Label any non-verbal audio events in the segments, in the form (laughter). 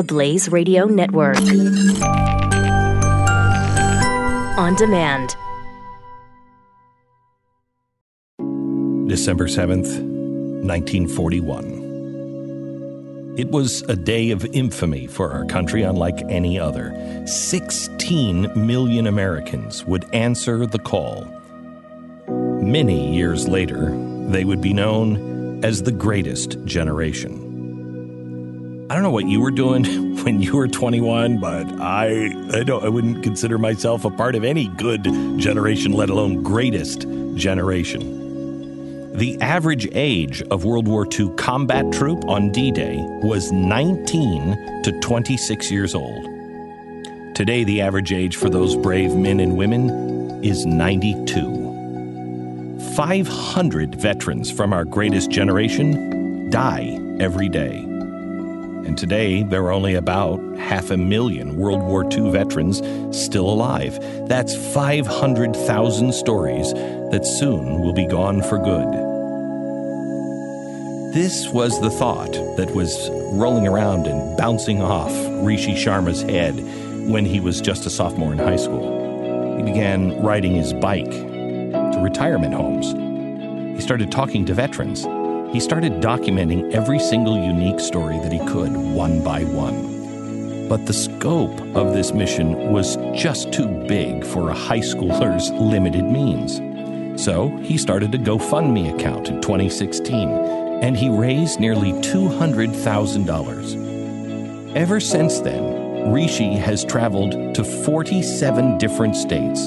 the Blaze Radio Network. On demand. December 7th, 1941. It was a day of infamy for our country unlike any other. 16 million Americans would answer the call. Many years later, they would be known as the greatest generation. I don't know what you were doing (laughs) when you were 21, but I I don't I wouldn't consider myself a part of any good generation, let alone greatest generation. The average age of World War II combat troop on D Day was 19 to 26 years old. Today, the average age for those brave men and women is 92. 500 veterans from our greatest generation die every day. And today, there are only about half a million World War II veterans still alive. That's 500,000 stories that soon will be gone for good. This was the thought that was rolling around and bouncing off Rishi Sharma's head when he was just a sophomore in high school. He began riding his bike to retirement homes. He started talking to veterans. He started documenting every single unique story that he could, one by one. But the scope of this mission was just too big for a high schooler's (laughs) limited means. So he started a GoFundMe account in 2016, and he raised nearly $200,000. Ever since then, Rishi has traveled to 47 different states,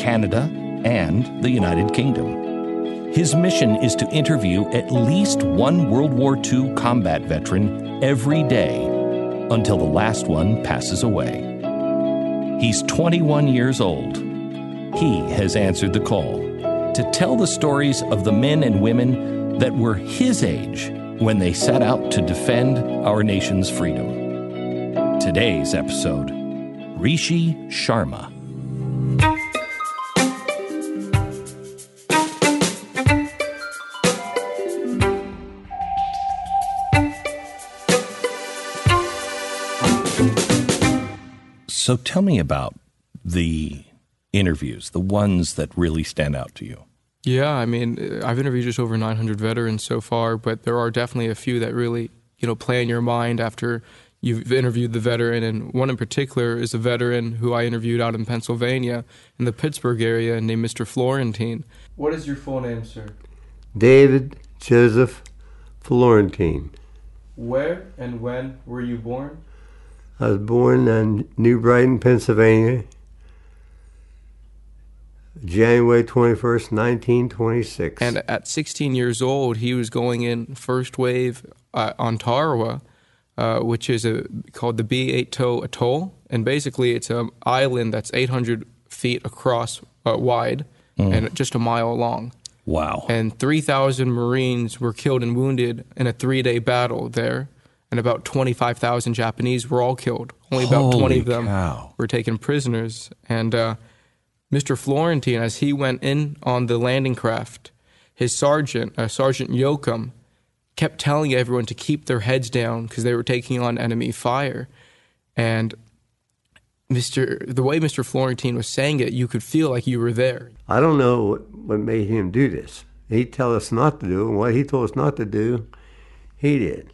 Canada, and the United Kingdom. His mission is to interview at least one World War II combat veteran every day until the last one passes away. He's 21 years old. He has answered the call to tell the stories of the men and women that were his age when they set out to defend our nation's freedom. Today's episode Rishi Sharma. So tell me about the interviews, the ones that really stand out to you. Yeah, I mean, uh, I've interviewed just over 900 veterans so far, but there are definitely a few that really, you know, play in your mind after you've interviewed the veteran. And one in particular is a veteran who I interviewed out in Pennsylvania in the Pittsburgh area named Mr. Florentine. What is your full name, sir? David Joseph Florentine. Where and when were you born? I was born in New Brighton, Pennsylvania, January 21st, 1926. And at 16 years old, he was going in first wave uh, on Tarawa, uh, which is a, called the Betio Atoll. And basically, it's an island that's 800 feet across uh, wide and just a mile long. Wow. And 3,000 Marines were killed and wounded in a three day battle there. And about 25,000 Japanese were all killed. Only about 20 of them cow. were taken prisoners. And uh, Mr. Florentine, as he went in on the landing craft, his sergeant, uh, Sergeant Yoakum, kept telling everyone to keep their heads down because they were taking on enemy fire. And Mr. the way Mr. Florentine was saying it, you could feel like you were there. I don't know what, what made him do this. He'd tell us not to do, and what he told us not to do, he did.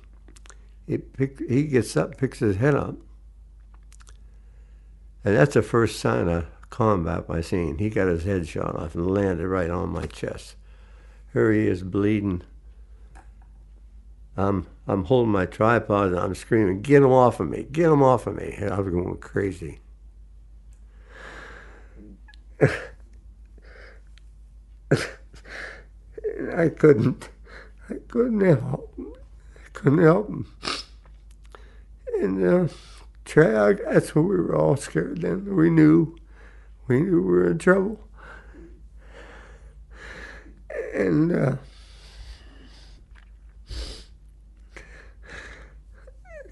He, pick, he gets up, picks his head up, and that's the first sign of combat I seen. He got his head shot off and landed right on my chest. Here he is bleeding. I'm I'm holding my tripod and I'm screaming, "Get him off of me! Get him off of me!" I was going crazy. (laughs) I couldn't, I couldn't help, I couldn't help him. And uh, Trey, that's what we were all scared then. We knew, we knew we were in trouble. And uh,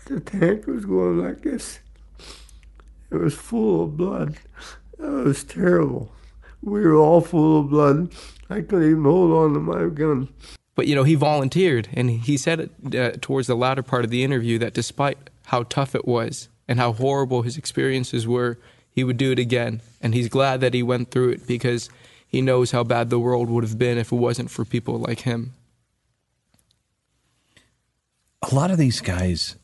the tank was going like this. It was full of blood. It was terrible. We were all full of blood. I couldn't even hold on to my gun. But you know, he volunteered, and he said it uh, towards the latter part of the interview that despite how tough it was and how horrible his experiences were, he would do it again. And he's glad that he went through it because he knows how bad the world would have been if it wasn't for people like him. A lot of these guys,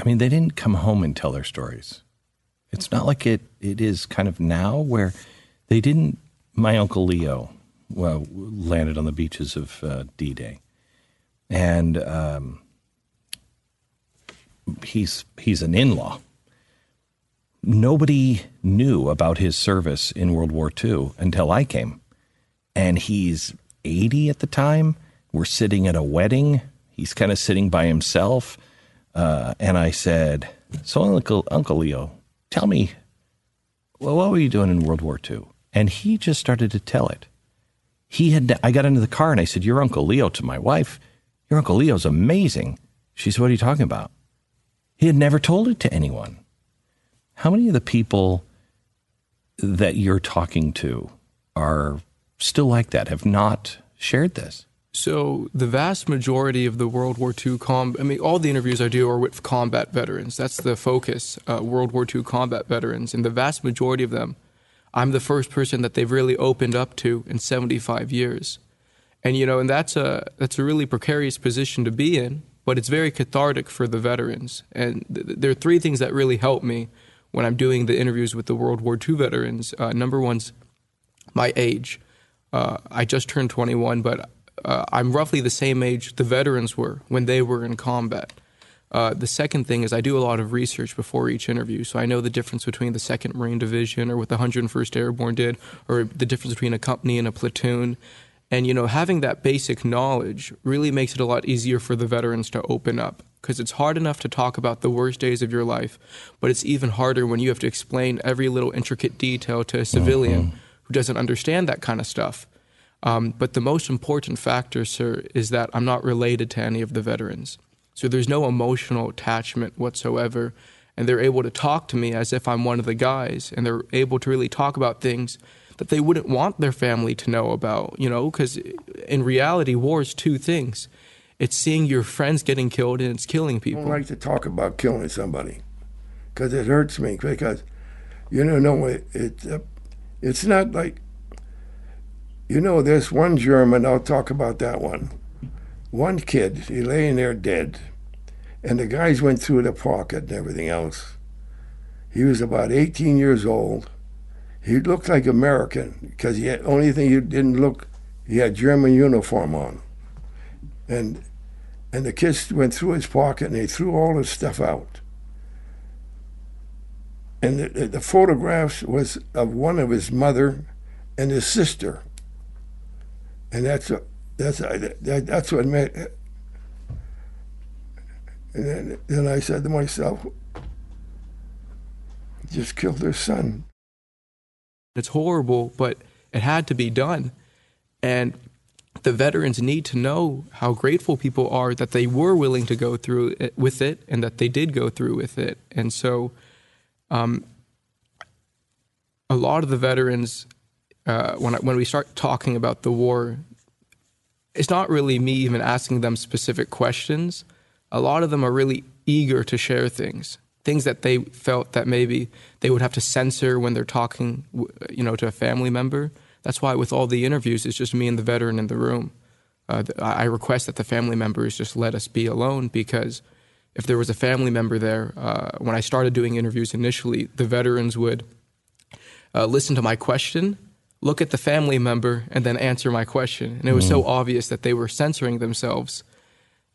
I mean, they didn't come home and tell their stories. It's not like it, it is kind of now where they didn't. My uncle Leo well, landed on the beaches of uh, D Day. And um, he's, he's an in law. Nobody knew about his service in World War II until I came. And he's 80 at the time. We're sitting at a wedding. He's kind of sitting by himself. Uh, and I said, So, Uncle, Uncle Leo, tell me, well, what were you doing in World War II? And he just started to tell it. He had, I got into the car and I said, Your Uncle Leo to my wife. Your Uncle Leo's amazing. She said, What are you talking about? He had never told it to anyone. How many of the people that you're talking to are still like that, have not shared this? So the vast majority of the World War II com I mean, all the interviews I do are with combat veterans. That's the focus, uh, World War II combat veterans, and the vast majority of them, I'm the first person that they've really opened up to in 75 years, and you know, and that's a that's a really precarious position to be in, but it's very cathartic for the veterans. And th- there are three things that really help me when I'm doing the interviews with the World War II veterans. Uh, number one's my age. Uh, I just turned 21, but uh, I'm roughly the same age the veterans were when they were in combat. Uh, the second thing is I do a lot of research before each interview, so I know the difference between the Second Marine Division or what the 101st Airborne did, or the difference between a company and a platoon. And you know, having that basic knowledge really makes it a lot easier for the veterans to open up because it's hard enough to talk about the worst days of your life, but it's even harder when you have to explain every little intricate detail to a civilian mm-hmm. who doesn't understand that kind of stuff. Um, but the most important factor, sir, is that I'm not related to any of the veterans. So there's no emotional attachment whatsoever. And they're able to talk to me as if I'm one of the guys. And they're able to really talk about things that they wouldn't want their family to know about, you know, because in reality, war is two things it's seeing your friends getting killed and it's killing people. I don't like to talk about killing somebody because it hurts me because, you know, no, it, it uh, it's not like you know, there's one German, I'll talk about that one. One kid, he lay in there dead, and the guys went through the pocket and everything else. He was about 18 years old. He looked like American because he had only thing he didn't look. He had German uniform on, and and the kids went through his pocket and they threw all his stuff out. And the, the photographs was of one of his mother and his sister and that's that's that, that's what made. And then, then I said to myself, just killed their son. It's horrible, but it had to be done. And the veterans need to know how grateful people are that they were willing to go through it, with it and that they did go through with it. And so, um, a lot of the veterans uh, when I, when we start talking about the war, it's not really me even asking them specific questions. A lot of them are really eager to share things, things that they felt that maybe they would have to censor when they're talking, you know, to a family member. That's why with all the interviews, it's just me and the veteran in the room. Uh, I request that the family members just let us be alone because if there was a family member there, uh, when I started doing interviews initially, the veterans would uh, listen to my question look at the family member and then answer my question. And it was mm. so obvious that they were censoring themselves.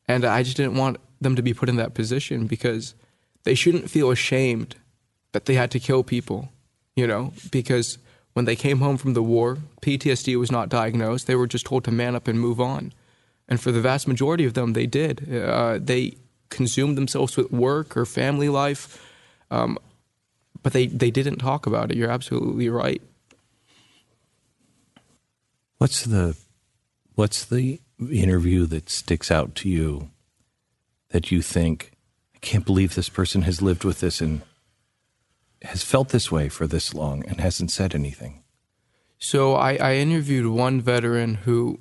And I just didn't want them to be put in that position because they shouldn't feel ashamed that they had to kill people, you know, because when they came home from the war, PTSD was not diagnosed. They were just told to man up and move on. And for the vast majority of them, they did. Uh, they consumed themselves with work or family life, um, but they, they didn't talk about it. You're absolutely right. What's the what's the interview that sticks out to you that you think can't believe this person has lived with this and has felt this way for this long and hasn't said anything? So I, I interviewed one veteran who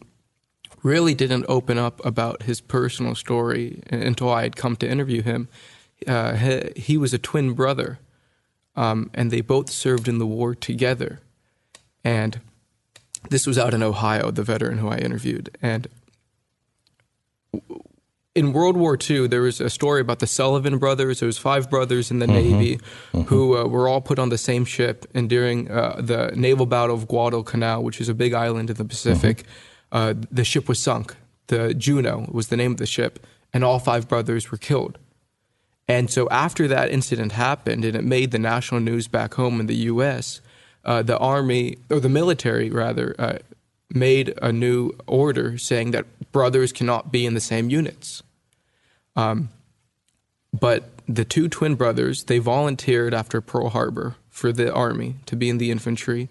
really didn't open up about his personal story until I had come to interview him. uh, he, he was a twin brother, um, and they both served in the war together. And this was out in Ohio, the veteran who I interviewed. And in World War II, there was a story about the Sullivan brothers. There was five brothers in the Navy who uh, were all put on the same ship, and during uh, the naval battle of Guadalcanal, which is a big island in the Pacific, uh, the ship was sunk. The Juneau was the name of the ship, and all five brothers were killed. And so after that incident happened, and it made the national news back home in the U.S., uh, the army or the military rather uh, made a new order saying that brothers cannot be in the same units. Um, but the two twin brothers they volunteered after Pearl Harbor for the army to be in the infantry,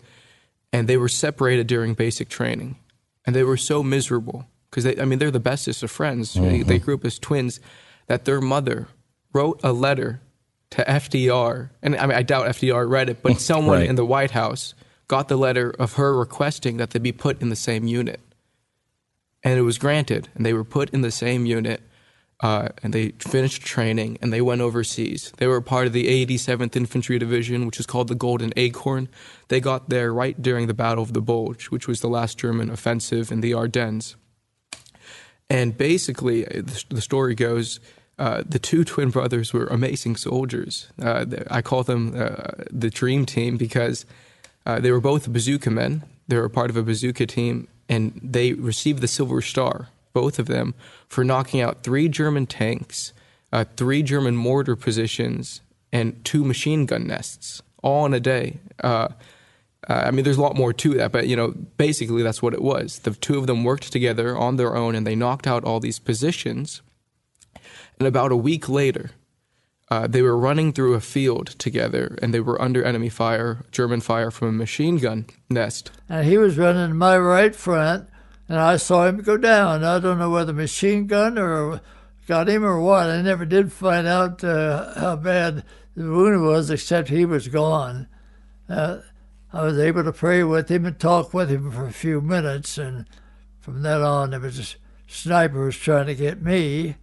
and they were separated during basic training, and they were so miserable because they I mean they're the bestest of friends. They, they grew up as twins that their mother wrote a letter to FDR, and I mean I doubt FDR read it, but (laughs) someone Right. in the White House got the letter of her requesting that they be put in the same unit, and it was granted, and they were put in the same unit. Uh, and they finished training and they went overseas. They were part of the 87th Infantry Division, which is called the Golden Acorn. They got there right during the Battle of the Bulge, which was the last German offensive in the Ardennes. And basically, uh, the, story goes uh, the two twin brothers were amazing soldiers. Uh, I call them uh, the dream team because uh, they were both bazooka men. They were part of a bazooka team, and they received the Silver Star, both of them, for knocking out three German tanks, uh, three German mortar positions, and two machine gun nests, all in a day. Uh, uh, I mean, there's a lot more to that, but you know, basically that's what it was. The two of them worked together on their own, and they knocked out all these positions. And about a week later, uh, they were running through a field together, and they were under enemy fire, German fire from a machine gun nest. and he was running to my right front, and I saw him go down. I don't know whether machine gun or got him or what. I never did find out uh, how bad the wound was, except he was gone. Uh, I was able to pray with him and talk with him for a few minutes, and from then on, there was a sniper was trying to get me.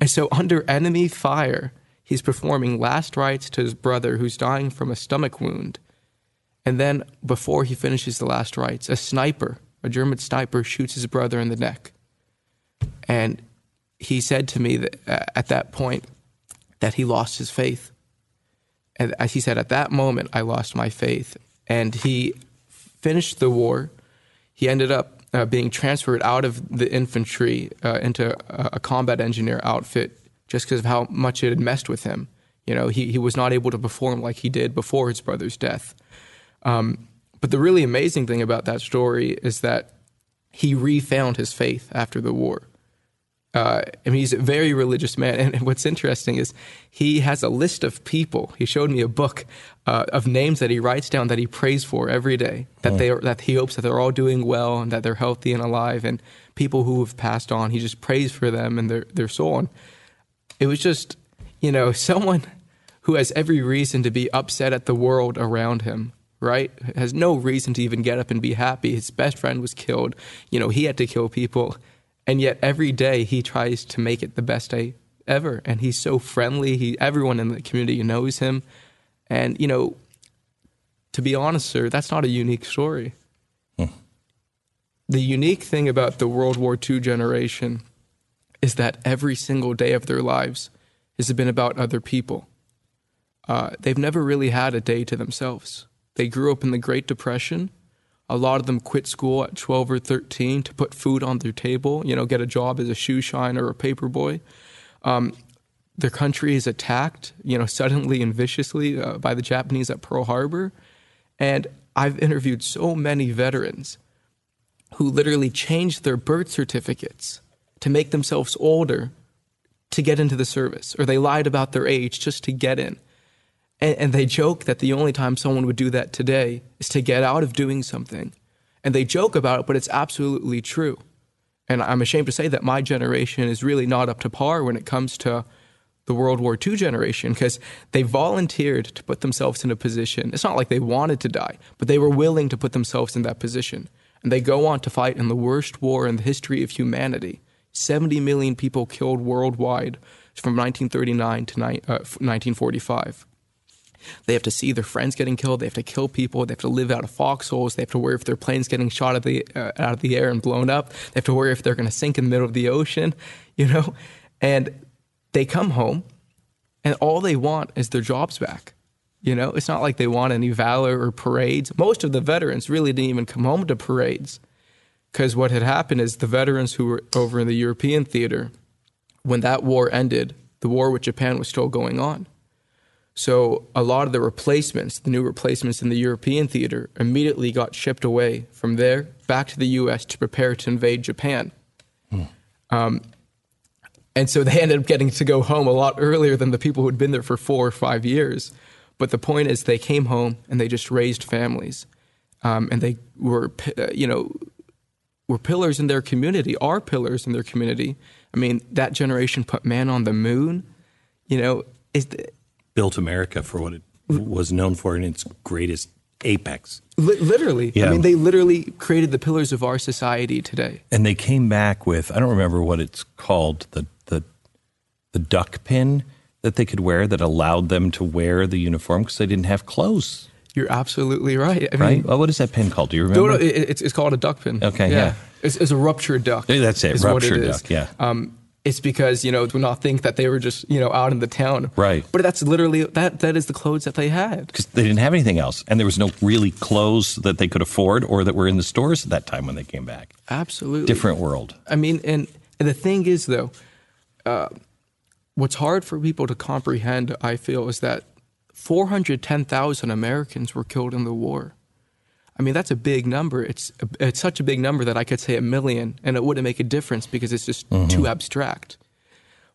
And so, under enemy fire, he's performing last rites to his brother who's dying from a stomach wound. And then, before he finishes the last rites, a sniper, a German sniper, shoots his brother in the neck. And he said to me that uh, at that point that he lost his faith. And as he said, at that moment, I lost my faith. And he finished the war. He ended up uh, being transferred out of the infantry uh, into a, a combat engineer outfit just because of how much it had messed with him. You know, he, he was not able to perform like he did before his brother's death. Um, but the really amazing thing about that story is that he refound his faith after the war. Uh, I mean, he's a very religious man. And (laughs) what's interesting is he has a list of people. He showed me a book uh, of names that he writes down that he prays for every day. That they are, that he hopes that they're all doing well and that they're healthy and alive. And people who have passed on, he just prays for them and their their soul. And it was just, you know, (laughs) someone who has every reason to be upset at the world around him, right? Has no reason to even get up and be happy. His best friend was killed. You know, he had to kill people. And yet every day he tries to make it the best day ever. And he's so friendly. He everyone in the community knows him. And, you know, to be honest, sir, that's not a unique story. Hmm. The unique thing about the World War II generation is that every single day of their lives has been about other people. Uh, they've never really had a day to themselves. They grew up in the Great Depression. A lot of them quit school at 12 or 13 to put food on their table, you know, get a job as a shoe shiner or a paper boy. Um, their country is attacked, you know, suddenly and viciously uh, by the Japanese at Pearl Harbor. And I've interviewed so many veterans who literally changed their birth certificates to make themselves older to get into the service, or they lied about their age just to get in. And, and they joke that the only time someone would do that today is to get out of doing something. And they joke about it, but it's absolutely true. And I'm ashamed to say that my generation is really not up to par when it comes to the World War II generation because they volunteered to put themselves in a position. It's not like they wanted to die, but they were willing to put themselves in that position. And they go on to fight in the worst war in the history of humanity. 70 million people killed worldwide, from 1939 to ni- uh, 1945. They have to see their friends getting killed. They have to kill people. They have to live out of foxholes. They have to worry if their plane's getting shot the, uh, out of the air and blown up. They have to worry if they're going to sink in the middle of the ocean, (laughs) you know? And they come home and all they want is their jobs back. You know, it's not like they want any valor or parades. Most of the veterans really didn't even come home to parades because what had happened is the veterans who were over in the European theater, when that war ended, the war with Japan was still going on. So a lot of the replacements, the new replacements in the European theater, immediately got shipped away from there back to the U.S. to prepare to invade Japan. Um, and so they (laughs) ended up getting to go home a lot earlier than the people who had been there for four or five years. But the point is, they came home and they just raised families, um, and they were, uh, you know, were pillars in their community, are pillars in their community. I mean, that generation put man on the moon. You know, is the, Built America for what it was known for in its greatest apex. li- literally. Yeah. I mean, they literally created the pillars of our society today. And they came back with I don't remember what it's called the the the duck pin that they could wear that allowed them to wear the uniform because they didn't have clothes. You're absolutely right. I Right? mean, Well, what is that pin called? Do you remember? no, it, it's, it's called a duck pin. Okay, yeah. It's, it's a ruptured duck. Yeah, that's it, ruptured is. duck, yeah. Um, it's because you know do not think that they were just you know out in the town. Right. But that's literally that that is the clothes that they had. because they didn't have anything else, and there was no really clothes that they could afford or that were in the stores at that time when they came back. Absolutely Different world. I mean, and, and the thing is, though, uh, what's hard for people to comprehend, I feel, is that 410,000 Americans were killed in the war. I mean, that's a big number. It's it's such a big number that I could say a million, and it wouldn't make a difference because it's just too abstract.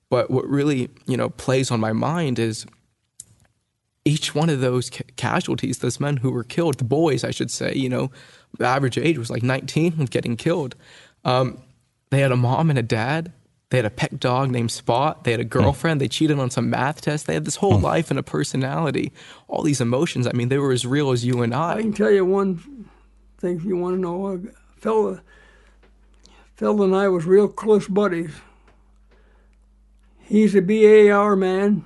But what really, you know, plays on my mind is each one of those ca- casualties, those men who were killed, the boys, I should say, you know, the average age was like 19 of getting killed. Um, they had a mom and a dad. They had a pet dog named Spot. They had a hmm. girlfriend. They cheated on some math test. They had this whole hmm. life and a personality, all these emotions. I mean, they were as real as you and I I. can tell you one thing if you want to know. Uh, a fella, fella and I was real close buddies. He's a BAR man.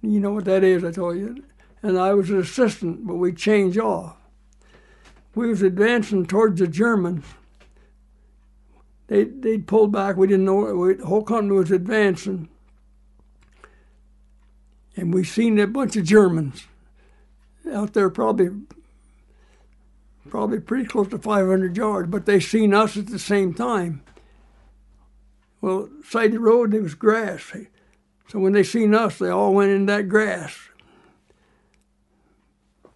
You know what that is, I told you. And I was an assistant, but we changed off. We was advancing towards the Germans. They they'd pulled back. We didn't know we, the whole company was advancing, and we seen a bunch of Germans out there, probably probably pretty close to 500 yards, but they seen us at the same time. Well, side the road there was grass, so when they seen us, they all went in that grass.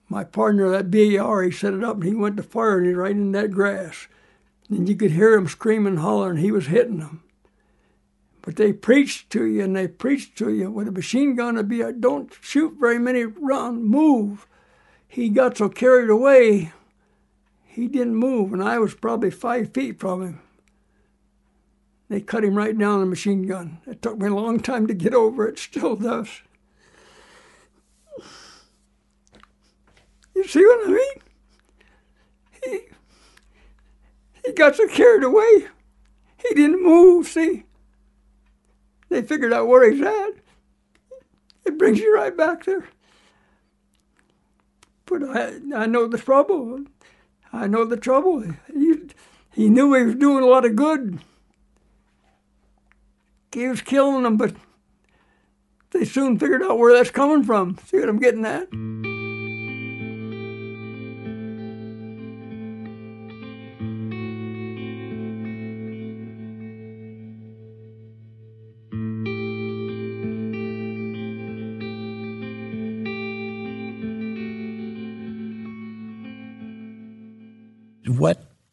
My partner, that BAR, he set it up and he went to fire and he right in that grass. And you could hear him screaming, hollering. He was hitting them. But they preached to you and they preached to you with a machine gun to be a don't shoot very many run, move. He got so carried away, he didn't move, and I was probably five feet from him. They cut him right down a machine gun. It took me a long time to get over it, still does. You see what I mean? He, he got so carried away, he didn't move, see? They figured out where he's at. It brings you right back there. But I, I know the trouble. I know the trouble. He, he knew he was doing a lot of good. He was killing them, but they soon figured out where that's coming from. See what I'm getting at?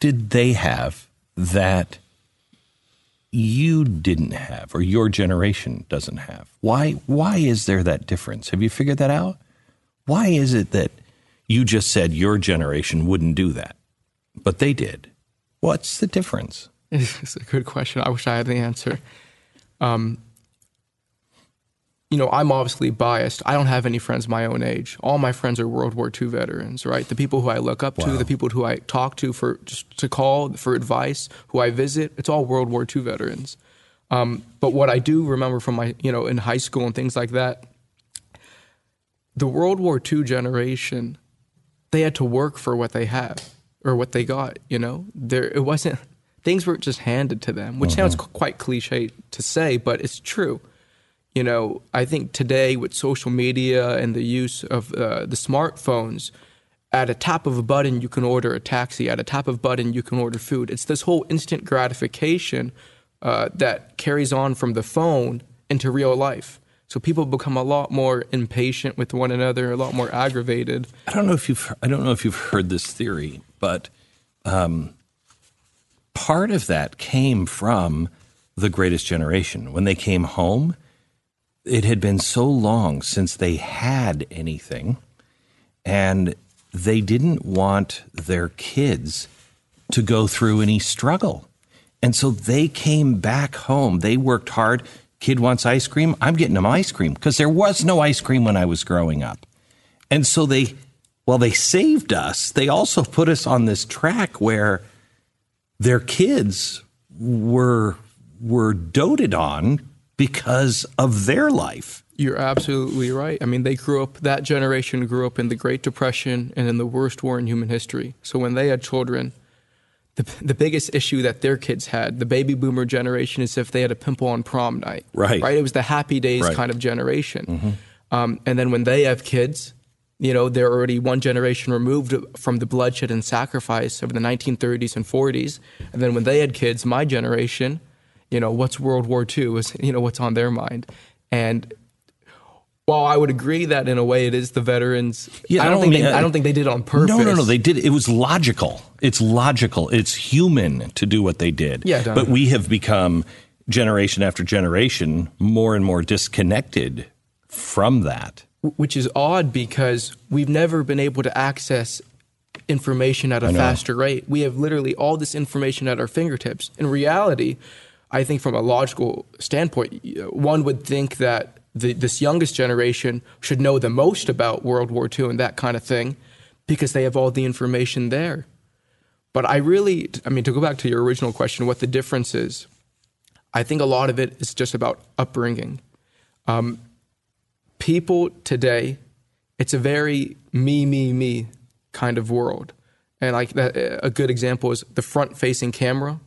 Did they have that you didn't have or your generation doesn't have? Why why is there that difference? Have you figured that out? Why is it that you just said your generation wouldn't do that, but they did? What's the difference? (laughs) It's a good question. I wish I had the answer. Um, you know, I'm obviously biased. I don't have any friends my own age. All my friends are World War II veterans, right? The people who I look up to, the people who I talk to for just to call for advice, who I visit, it's all World War II veterans. Um, but what I do remember from my, you know, in high school and things like that, the World War II generation, they had to work for what they had or what they got. You know, there it wasn't things weren't just handed to them, which sounds Mm-hmm. quite cliche to say, but it's true. You know, I think today with social media and the use of uh, the smartphones, at a tap of a button you can order a taxi. At a tap of a button you can order food. It's this whole instant gratification uh, that carries on from the phone into real life. So people become a lot more impatient with one another, a lot more aggravated. I don't know if you've I don't know if you've heard this theory, but um, part of that came from the Greatest Generation. When they came home, it had been so long since they had anything, and they didn't want their kids to go through any struggle. And so they came back home. They worked hard. Kid wants ice cream. I'm getting them ice cream because there was no ice cream when I was growing up. And so they, well, they saved us. They also put us on this track where their kids were were doted on because of their life. You're absolutely right. I mean, they grew up, that generation grew up in the Great Depression and in the worst war in human history. So when they had children, the, the biggest issue that their kids had, the baby boomer generation, is if they had a pimple on prom night. Right. Right. It was the happy days Right. kind of generation. Um, and then when they have kids, you know, they're already one generation removed from the bloodshed and sacrifice of the 1930s and 40s. And then when they had kids, my generation, you know, what's World War II was, you know, what's on their mind. And while I would agree that in a way it is the veterans, Yeah, I I don't don't think they, I uh, don't think they did it on purpose. No, no, no. They did. It was logical. It's logical. It's human to do what they did. Yeah, but we have become generation after generation more and more disconnected from that. which is odd because we've never been able to access information at a faster rate. We have literally all this information at our fingertips. In reality, I think from a logical standpoint, one would think that the, this youngest generation should know the most about World War II and that kind of thing because they have all the information there. But I really, I mean, to go back to your original question, what the difference is, I think a lot of it is just about upbringing um, people today, it's a very me, me, me kind of world. And like that, a good example is the front-facing camera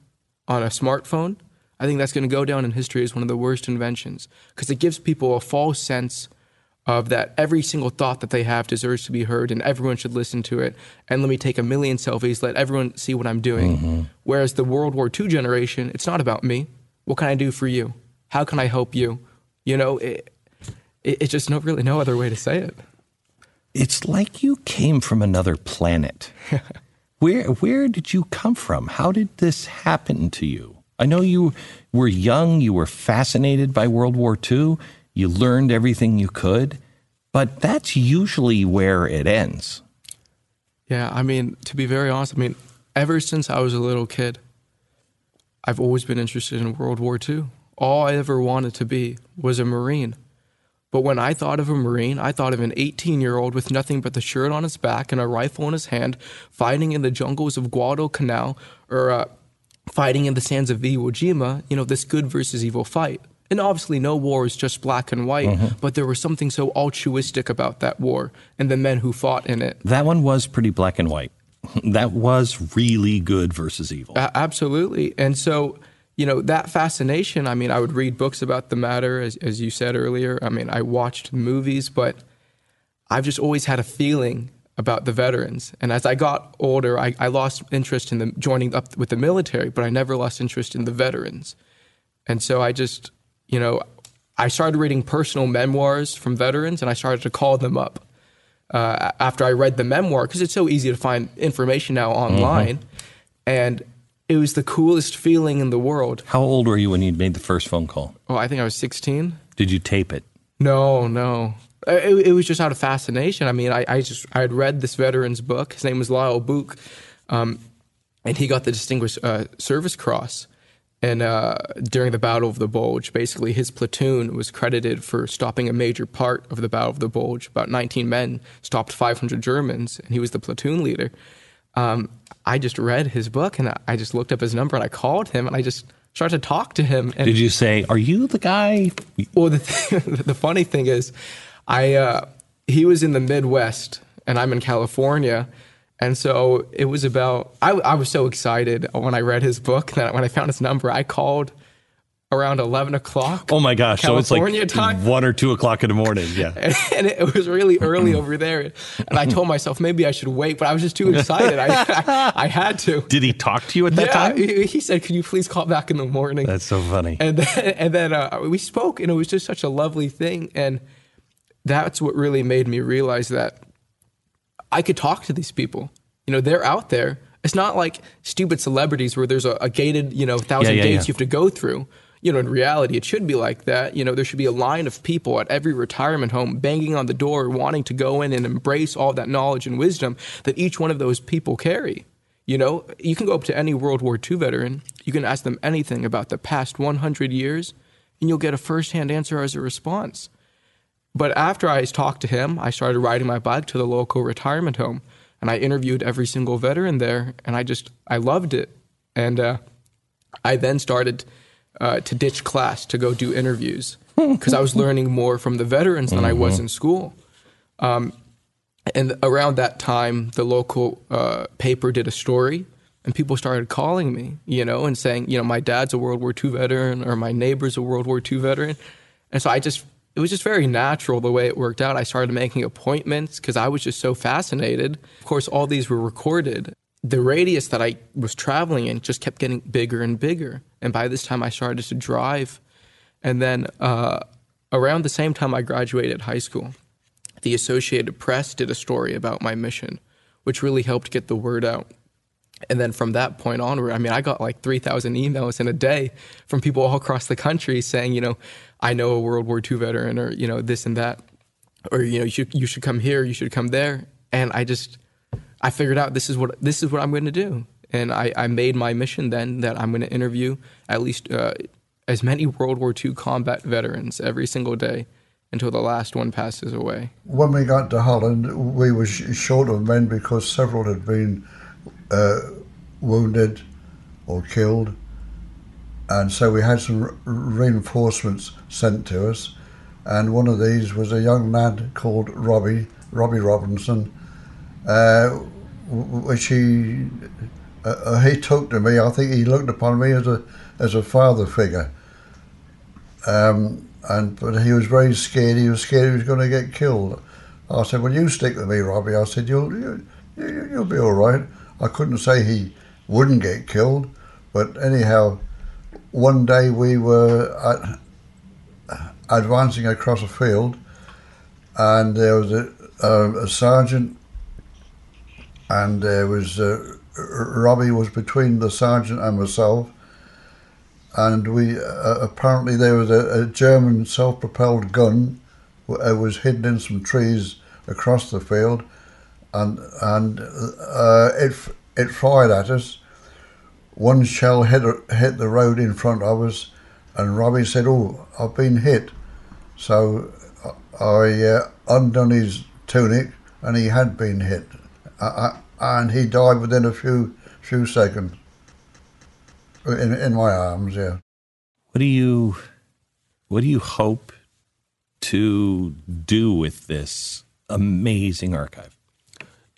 on a smartphone. I think that's going to go down in history as one of the worst inventions because it gives people a false sense of that every single thought that they have deserves to be heard and everyone should listen to it. And let me take a million selfies, let everyone see what I'm doing. Mm-hmm. Whereas the World War II generation, it's not about me. What can I do for you? How can I help you? You know, it, it, it's just no really no other way to say it. It's like you came from another planet. (laughs) where where did you come from? How did this happen to you? I know you were young, you were fascinated by World War II, you learned everything you could, but that's usually where it ends. Yeah, I mean, to be very honest, I mean, ever since I was a little kid, I've always been interested in World War II. All I ever wanted to be was a Marine. But when I thought of a Marine, I thought of an 18 year old with nothing but the shirt on his back and a rifle in his hand, fighting in the jungles of Guadalcanal or uh, fighting in the sands of Iwo Jima, you know, this good versus evil fight. And obviously, no war is just black and white, mm-hmm. but there was something so altruistic about that war and the men who fought in it. That one was pretty black and white. (laughs) That was really good versus evil. A- absolutely. And so, you know, that fascination, I mean, I would read books about the matter, as, as you said earlier. I mean, I watched movies, but I've just always had a feeling about the veterans. And as I got older, I, I lost interest in the, joining up with the military, but I never lost interest in the veterans. And so I just, you know, I started reading personal memoirs from veterans and I started to call them up uh, after I read the memoir because it's so easy to find information now online. And it was the coolest feeling in the world. How old were you when you made the first phone call? Oh, I think I was 16. Did you tape it? No, no. It, it was just out of fascination. I mean, I, I just I had read this veteran's book. His name was Lyle Bouck, um, and he got the Distinguished uh, Service Cross. And uh, during the Battle of the Bulge, basically his platoon was credited for stopping a major part of the Battle of the Bulge. About 19 men stopped 500 Germans, and he was the platoon leader. Um, I just read his book, and I- I just looked up his number, and I called him, and I just started to talk to him. And Did you say, "Are you the guy?" well, the thing, (laughs) the funny thing is, I uh, he was in the Midwest and I'm in California, and so it was about. I, I was so excited when I read his book that when I found his number, I called around eleven o'clock. Oh my gosh! California so it's like time. one or two o'clock in the morning. Yeah. (laughs) and, and it was really early over there. And I told myself maybe I should wait, but I was just too excited. I, I, (laughs) I had to. Did he talk to you at that yeah, time? he, he said, "Can you please call back in the morning?" That's so funny. and then, and then uh, we spoke, and it was just such a lovely thing. And that's what really made me realize that I could talk to these people. You know, they're out there. It's not like stupid celebrities where there's a, a gated, you know, thousand Yeah, yeah, gates yeah. you have to go through. You know, in reality, it should be like that. You know, there should be a line of people at every retirement home banging on the door, wanting to go in and embrace all that knowledge and wisdom that each one of those people carry. You know, you can go up to any World War II veteran, you can ask them anything about the past 100 years, and you'll get a firsthand answer as a response. But after I talked to him, I started riding my bike to the local retirement home, and I interviewed every single veteran there, and I just I loved it. And uh, I then started uh, to ditch class to go do interviews (laughs) because I was learning more from the veterans than I was in school. Um, and around that time, the local uh, paper did a story, and people started calling me, you know, and saying, you know, my dad's a World War II veteran, or my neighbor's a World War II veteran, and so I just, it was just very natural the way it worked out. I started making appointments because I was just so fascinated. Of course, all these were recorded. The radius that I was traveling in just kept getting bigger and bigger, and by this time, I started to drive, and then uh, around the same time I graduated high school the Associated Press did a story about my mission, which really helped get the word out. And then from that point onward, I mean, I got like 3,000 emails in a day from people all across the country saying, you know, I know a World War II veteran or, you know, this and that. Or, you know, you should, you should come here, you should come there. And I just, I figured out this is what, this is what I'm going to do. And I, I made my mission then that I'm going to interview at least uh, as many World War II combat veterans every single day until the last one passes away. When we got to Holland, we were sh- short of men because several had been uh, wounded or killed, and so we had some re- reinforcements sent to us. And one of these was a young lad called Robbie, Robbie Robinson, uh, which he uh, uh, he took to me. I think he looked upon me as a as a father figure. Um, and but he was very scared. He was scared he was going to get killed. I said, "Well, you stick with me, Robbie." I said, "You'll you, you, you'll be all right." I couldn't say he wouldn't get killed, but anyhow, one day we were advancing across a field, and there was a, a, a sergeant, and there was uh, Robbie was between the sergeant and myself, and we uh, apparently there was a, a German self-propelled gun w- uh, was hidden in some trees across the field, and and uh, it it fired at us. One shell hit hit the road in front of us, and Robbie said, "Oh, I've been hit." So I uh, undone his tunic, and he had been hit, uh, and he died within a few few seconds in in my arms. Yeah. What do you what do you hope to do with this amazing archive?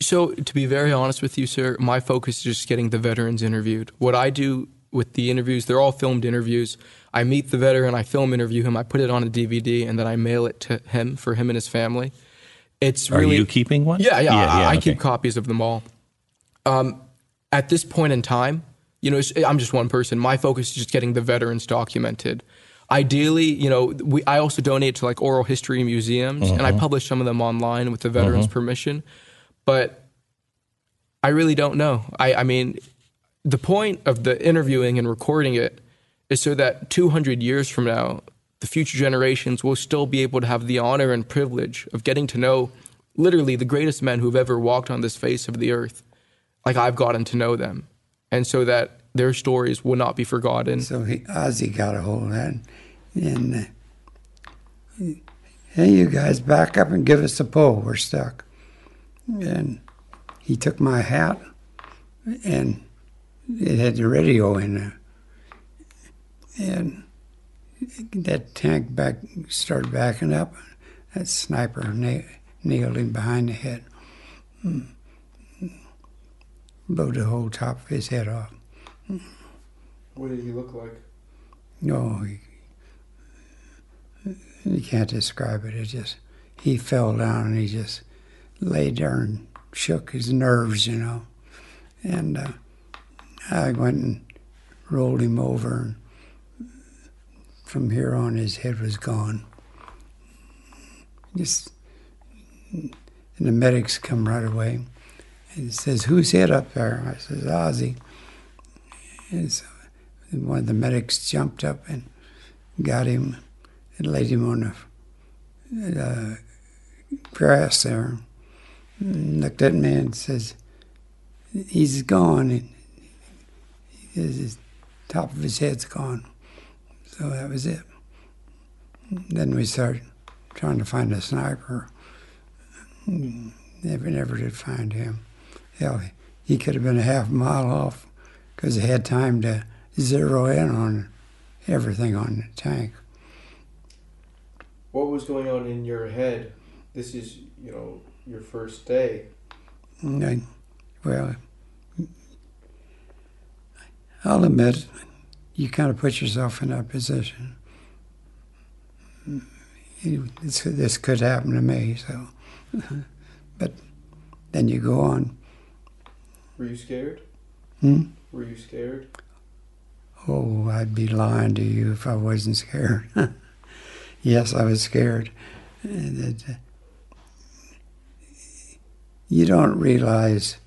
So, to be very honest with you, sir, my focus is just getting the veterans interviewed. What I do with the interviews, they're all filmed interviews. I meet the veteran, I film interview him, I put it on a DVD, and then I mail it to him for him and his family. It's Are really you keeping one? Yeah, yeah. I, I okay. keep copies of them all. Um, at this point in time, you know, I'm just one person. My focus is just getting the veterans documented. Ideally, you know, we, I also donate to like oral history museums, and I publish some of them online with the veterans' permission. But I really don't know. I, I mean, the point of the interviewing and recording it is so that 200 years from now, the future generations will still be able to have the honor and privilege of getting to know literally the greatest men who've ever walked on this face of the earth, like I've gotten to know them. And so that their stories will not be forgotten. So he, Ozzy got a hold of that, and uh, hey, you guys, back up and give us a pull. We're stuck. And he took my hat, and it had the radio in there. and that tank back started backing up. That sniper na- nailed him behind the head, mm. blew the whole top of his head off. What did he look like? No, he, you can't describe it. It just he fell down and he just lay there and shook his nerves, you know. And uh, I went and rolled him over, and from here on, his head was gone. Just and the medics come right away and says, "Who's head up there?" I says, "Ozzy." And so one of the medics jumped up and got him and laid him on the uh, grass there. Looked at me and says, "He's gone." And his top of his head's gone. So that was it. Then we started trying to find a sniper. Mm, never, never did find him. Hell, he could have been a half mile off because he had time to zero in on everything on the tank. What was going on in your head? This is, you know, your first day. I, well, I'll admit, you kind of put yourself in that position. This, this could happen to me, so. but then you go on. Were you scared? Hmm? Were you scared? Oh, I'd be lying to you if I wasn't scared. (laughs) yes, I was scared. And it, you don't realize,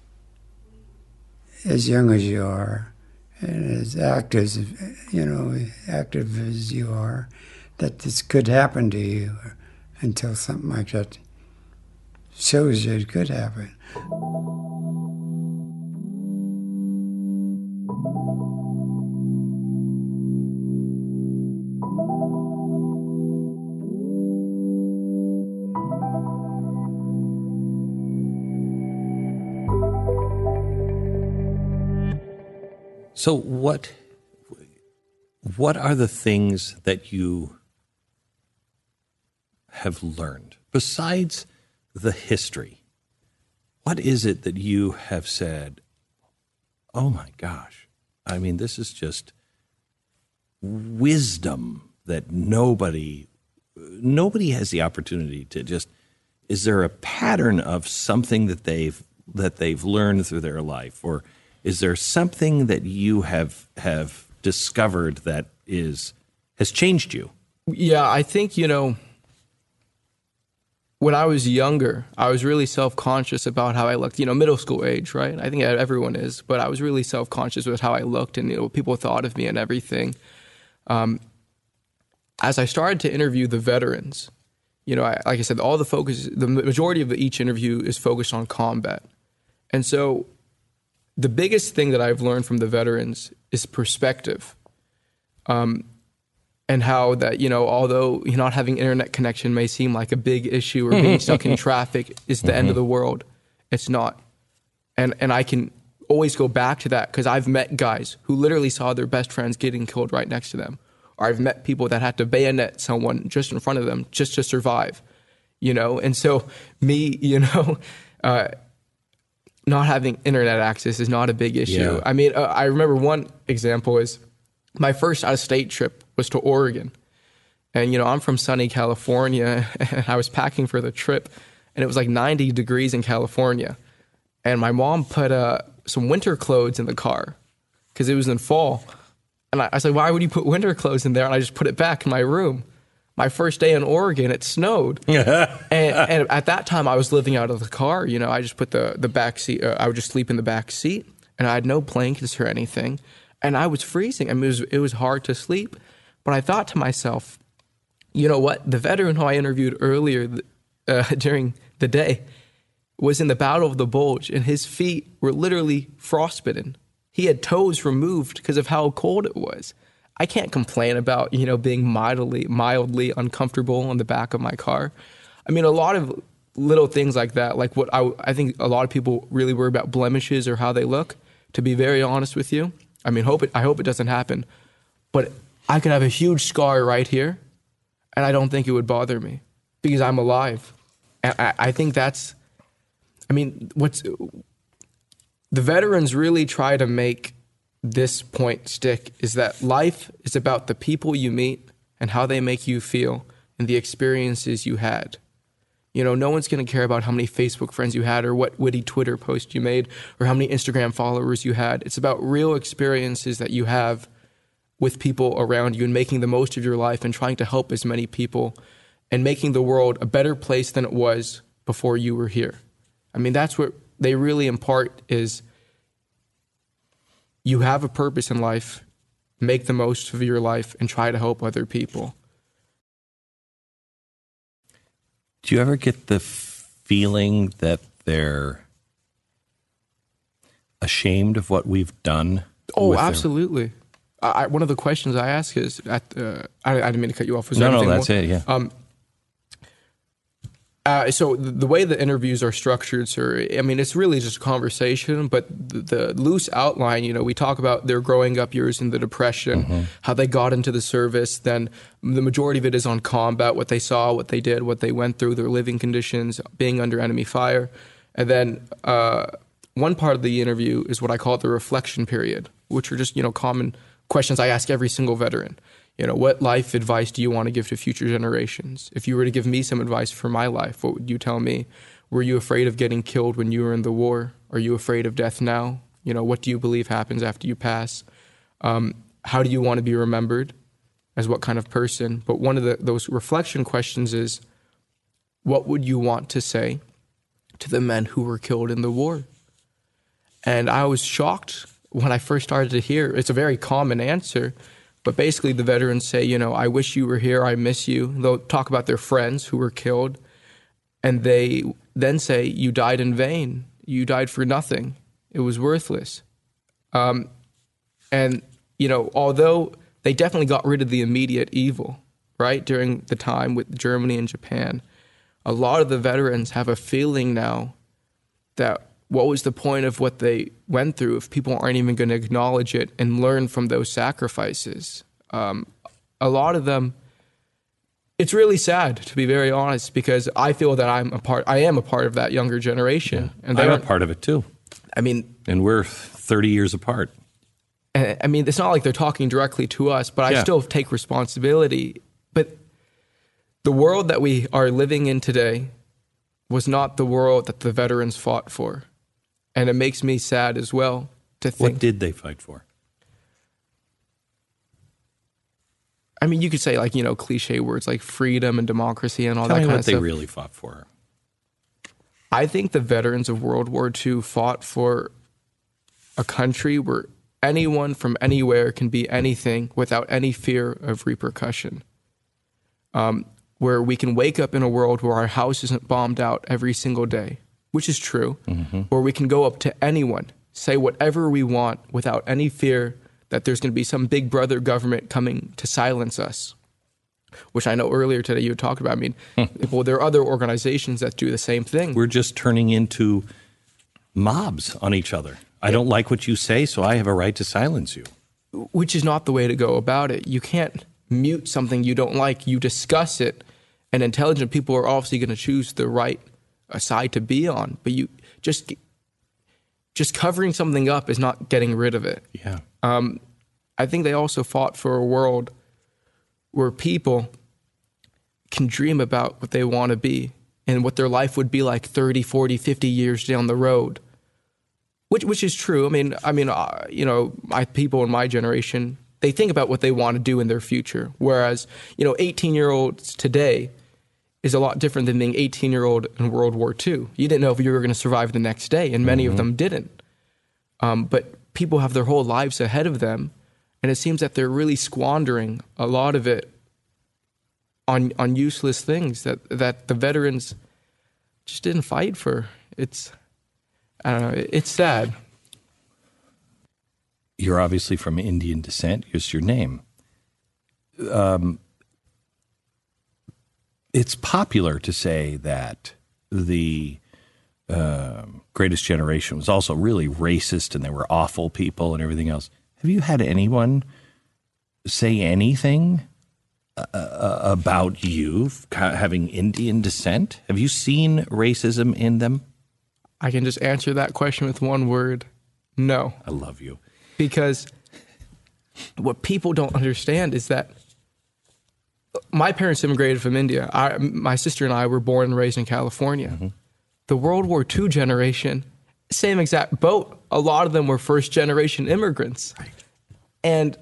as young as you are, and as active, you know, active as you are, that this could happen to you until something like that shows you it could happen. So what what are the things that you have learned besides the history? What is it that you have said, "Oh my gosh. I mean, this is just wisdom that nobody nobody has the opportunity to just is there a pattern of something that they've that they've learned through their life or is there something that you have have discovered that is has changed you? Yeah, I think, you know, when I was younger, I was really self conscious about how I looked, you know, middle school age, right? I think everyone is, but I was really self conscious with how I looked and, you know, what people thought of me and everything. Um, as I started to interview the veterans, you know, I, like I said, all the focus, the majority of each interview is focused on combat. And so the biggest thing that I've learned from the veterans is perspective. Um, and how that, you know, although not having internet connection may seem like a big issue or being stuck in (laughs) traffic is the end of the world, it's not. And, and I can always go back to that because I've met guys who literally saw their best friends getting killed right next to them. Or I've met people that had to bayonet someone just in front of them just to survive, you know? And so, me, (laughs) you know, uh, not having internet access is not a big issue. Yeah. I mean, uh, I remember one example is my first out of state trip was to Oregon. And, you know, I'm from sunny California (laughs) and I was packing for the trip and it was like 90 degrees in California. And my mom put uh, some winter clothes in the car because it was in fall. And I, I said, why would you put winter clothes in there? And I just put it back in my room. My first day in Oregon, it snowed. (laughs) and, and at that time, I was living out of the car. You know, I just put the, the back seat, uh, I would just sleep in the back seat and I had no blankets or anything. And I was freezing. I mean, it was, it was hard to sleep. But I thought to myself, you know what? The veteran who I interviewed earlier uh, (laughs) during the day was in the Battle of the Bulge, and his feet were literally frostbitten. He had toes removed because of how cold it was. I can't complain about you know being mildly mildly uncomfortable on the back of my car. I mean, a lot of little things like that, like what I I think a lot of people really worry about blemishes or how they look. To be very honest with you, I mean, hope it I hope it doesn't happen, but I could have a huge scar right here, and I don't think it would bother me because I'm alive. And I, I think that's, I mean, what's the veterans really try to make this point stick is that life is about the people you meet and how they make you feel and the experiences you had. You know, no one's going to care about how many Facebook friends you had or what witty Twitter post you made or how many Instagram followers you had. It's about real experiences that you have with people around you and making the most of your life and trying to help as many people and making the world a better place than it was before you were here. I mean, that's what they really impart is you have a purpose in life, make the most of your life and try to help other people. Do you ever get the feeling that they're ashamed of what we've done? Oh, with their- absolutely. I, one of the questions I ask is at uh, I, I didn't mean to cut you off. Was No, no, that's more? it, yeah. Um, uh, so the, way the interviews are structured, sir, I mean, it's really just a conversation, but the, the loose outline, you know, we talk about their growing up years in the Depression, Mm-hmm. how they got into the service. Then the majority of it is on combat, what they saw, what they did, what they went through, their living conditions, being under enemy fire. And then uh, one part of the interview is what I call the reflection period, which are just, you know, common questions I ask every single veteran. You know, what life advice do you want to give to future generations? If you were to give me some advice for my life, what would you tell me? Were you afraid of getting killed when you were in the war? Are you afraid of death now? You know, what do you believe happens after you pass? Um, how do you want to be remembered? As what kind of person? But one of the, those reflection questions is, what would you want to say to the men who were killed in the war? And I was shocked when I first started to hear. It's a very common answer, but basically the veterans say, you know, I wish you were here, I miss you. They'll talk about their friends who were killed, and they then say, you died in vain. You died for nothing. It was worthless. Um, and you know, although they definitely got rid of the immediate evil, right during the time with Germany and Japan, a lot of the veterans have a feeling now that what was the point of what they went through if people aren't even going to acknowledge it and learn from those sacrifices? Um, a lot of them, it's really sad to be very honest, because I feel that I'm a part. I am a part of that younger generation, and they I'm a part of it too. I mean, And we're 30 years apart. I mean, it's not like they're talking directly to us, but I Yeah. still take responsibility. But the world that we are living in today was not the world that the veterans fought for. And it makes me sad as well to think. What did they fight for? I mean, you could say, like, you know, cliche words like freedom and democracy and all Tell that kind what of they really fought for. I think the veterans of World War II fought for a country where anyone from anywhere can be anything without any fear of repercussion. Um, where we can wake up in a world where our house isn't bombed out every single day, which is true, where we can go up to anyone, say whatever we want without any fear that there's going to be some big brother government coming to silence us which I know earlier today you had talked about. I mean, hmm. (laughs) well, there are other organizations that do the same thing. We're just turning into mobs on each other. I don't like what you say, so I have a right to silence you. which is not the way to go about it. You can't mute something you don't like. You discuss it, and intelligent people are obviously going to choose the right uh, side to be on. But you just just covering something up is not getting rid of it. Yeah. Um, I think they also fought for a world where people can dream about what they want to be and what their life would be like 30, 40, 50 years down the road. Which which is true. I mean, I mean, uh, you know, my people in my generation, they think about what they want to do in their future. Whereas, you know, 18-year-olds today is a lot different than being 18-year-old in World War II. You didn't know if you were going to survive the next day, and many of them didn't. Um, but people have their whole lives ahead of them, and it seems that they're really squandering a lot of it on on useless things that that the veterans just didn't fight for. It's I don't know. It's sad. You're obviously from Indian descent. Here's your name. Um, it's popular to say that the um greatest generation was also really racist and they were awful people and everything else. Have you had anyone say anything uh, uh, about you having Indian descent? Have you seen racism in them? I can just answer that question with one word no. I love you. Because what people don't understand is that my parents immigrated from India. I, my sister and I were born and raised in California. The World War II generation, same exact boat. A lot of them were first generation immigrants. And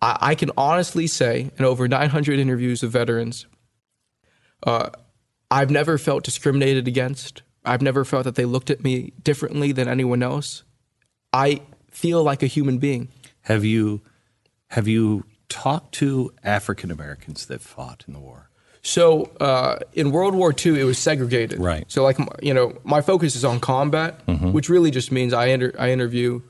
I, I can honestly say, in over 900 interviews of veterans, uh, I've never felt discriminated against. I've never felt that they looked at me differently than anyone else. I feel like a human being. Have you have you talked to African Americans that fought in the war? So uh, in World War II, it was segregated. Right. So like you know, my focus is on combat, Mm-hmm. which really just means I inter- I interview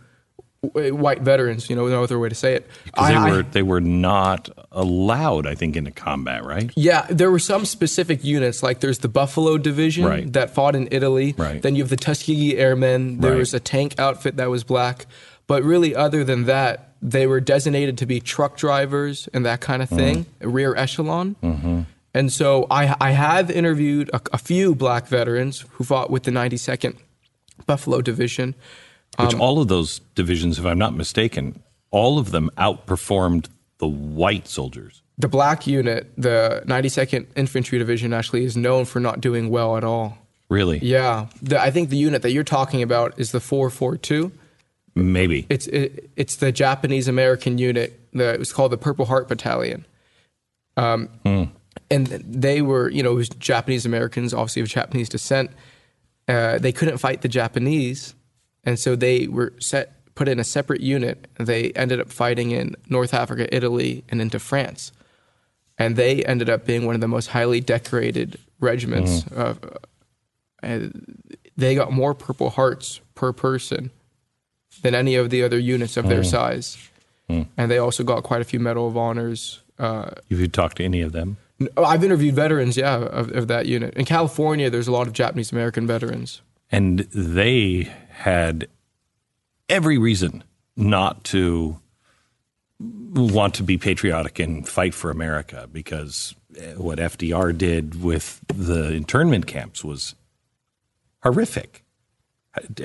white veterans. You know, no other way to say it. I- they I- were they were not allowed, I think, into combat, right? Yeah, there were some specific units, like there's the Buffalo Division Right. that fought in Italy. Right. Then you have the Tuskegee Airmen. There Right. was a tank outfit that was black. But really, other than that, they were designated to be truck drivers and that kind of thing, rear echelon. Mm-hmm. And so I, I have interviewed a, a few black veterans who fought with the 92nd Buffalo Division. Which Um, all of those divisions, if I'm not mistaken, all of them outperformed the white soldiers. The black unit, the 92nd Infantry Division, actually is known for not doing well at all. Really? Yeah, the, I think the unit that you're talking about is the 442. Maybe. It's it, it's the Japanese American unit. The, it was called the Purple Heart Battalion. Um, and they were, you know, it was Japanese Americans, obviously of Japanese descent. Uh, they couldn't fight the Japanese, and so they were set put in a separate unit. They ended up fighting in North Africa, Italy, and into France. And they ended up being one of the most highly decorated regiments. Of, and they got more Purple Hearts per person than any of the other units of their size. And they also got quite a few Medal of Honors. Uh, Have you talked to any of them? I've interviewed veterans, yeah, of, of that unit. In California, there's a lot of Japanese American veterans. And they had every reason not to want to be patriotic and fight for America because eh, what FDR did with the internment camps was horrific.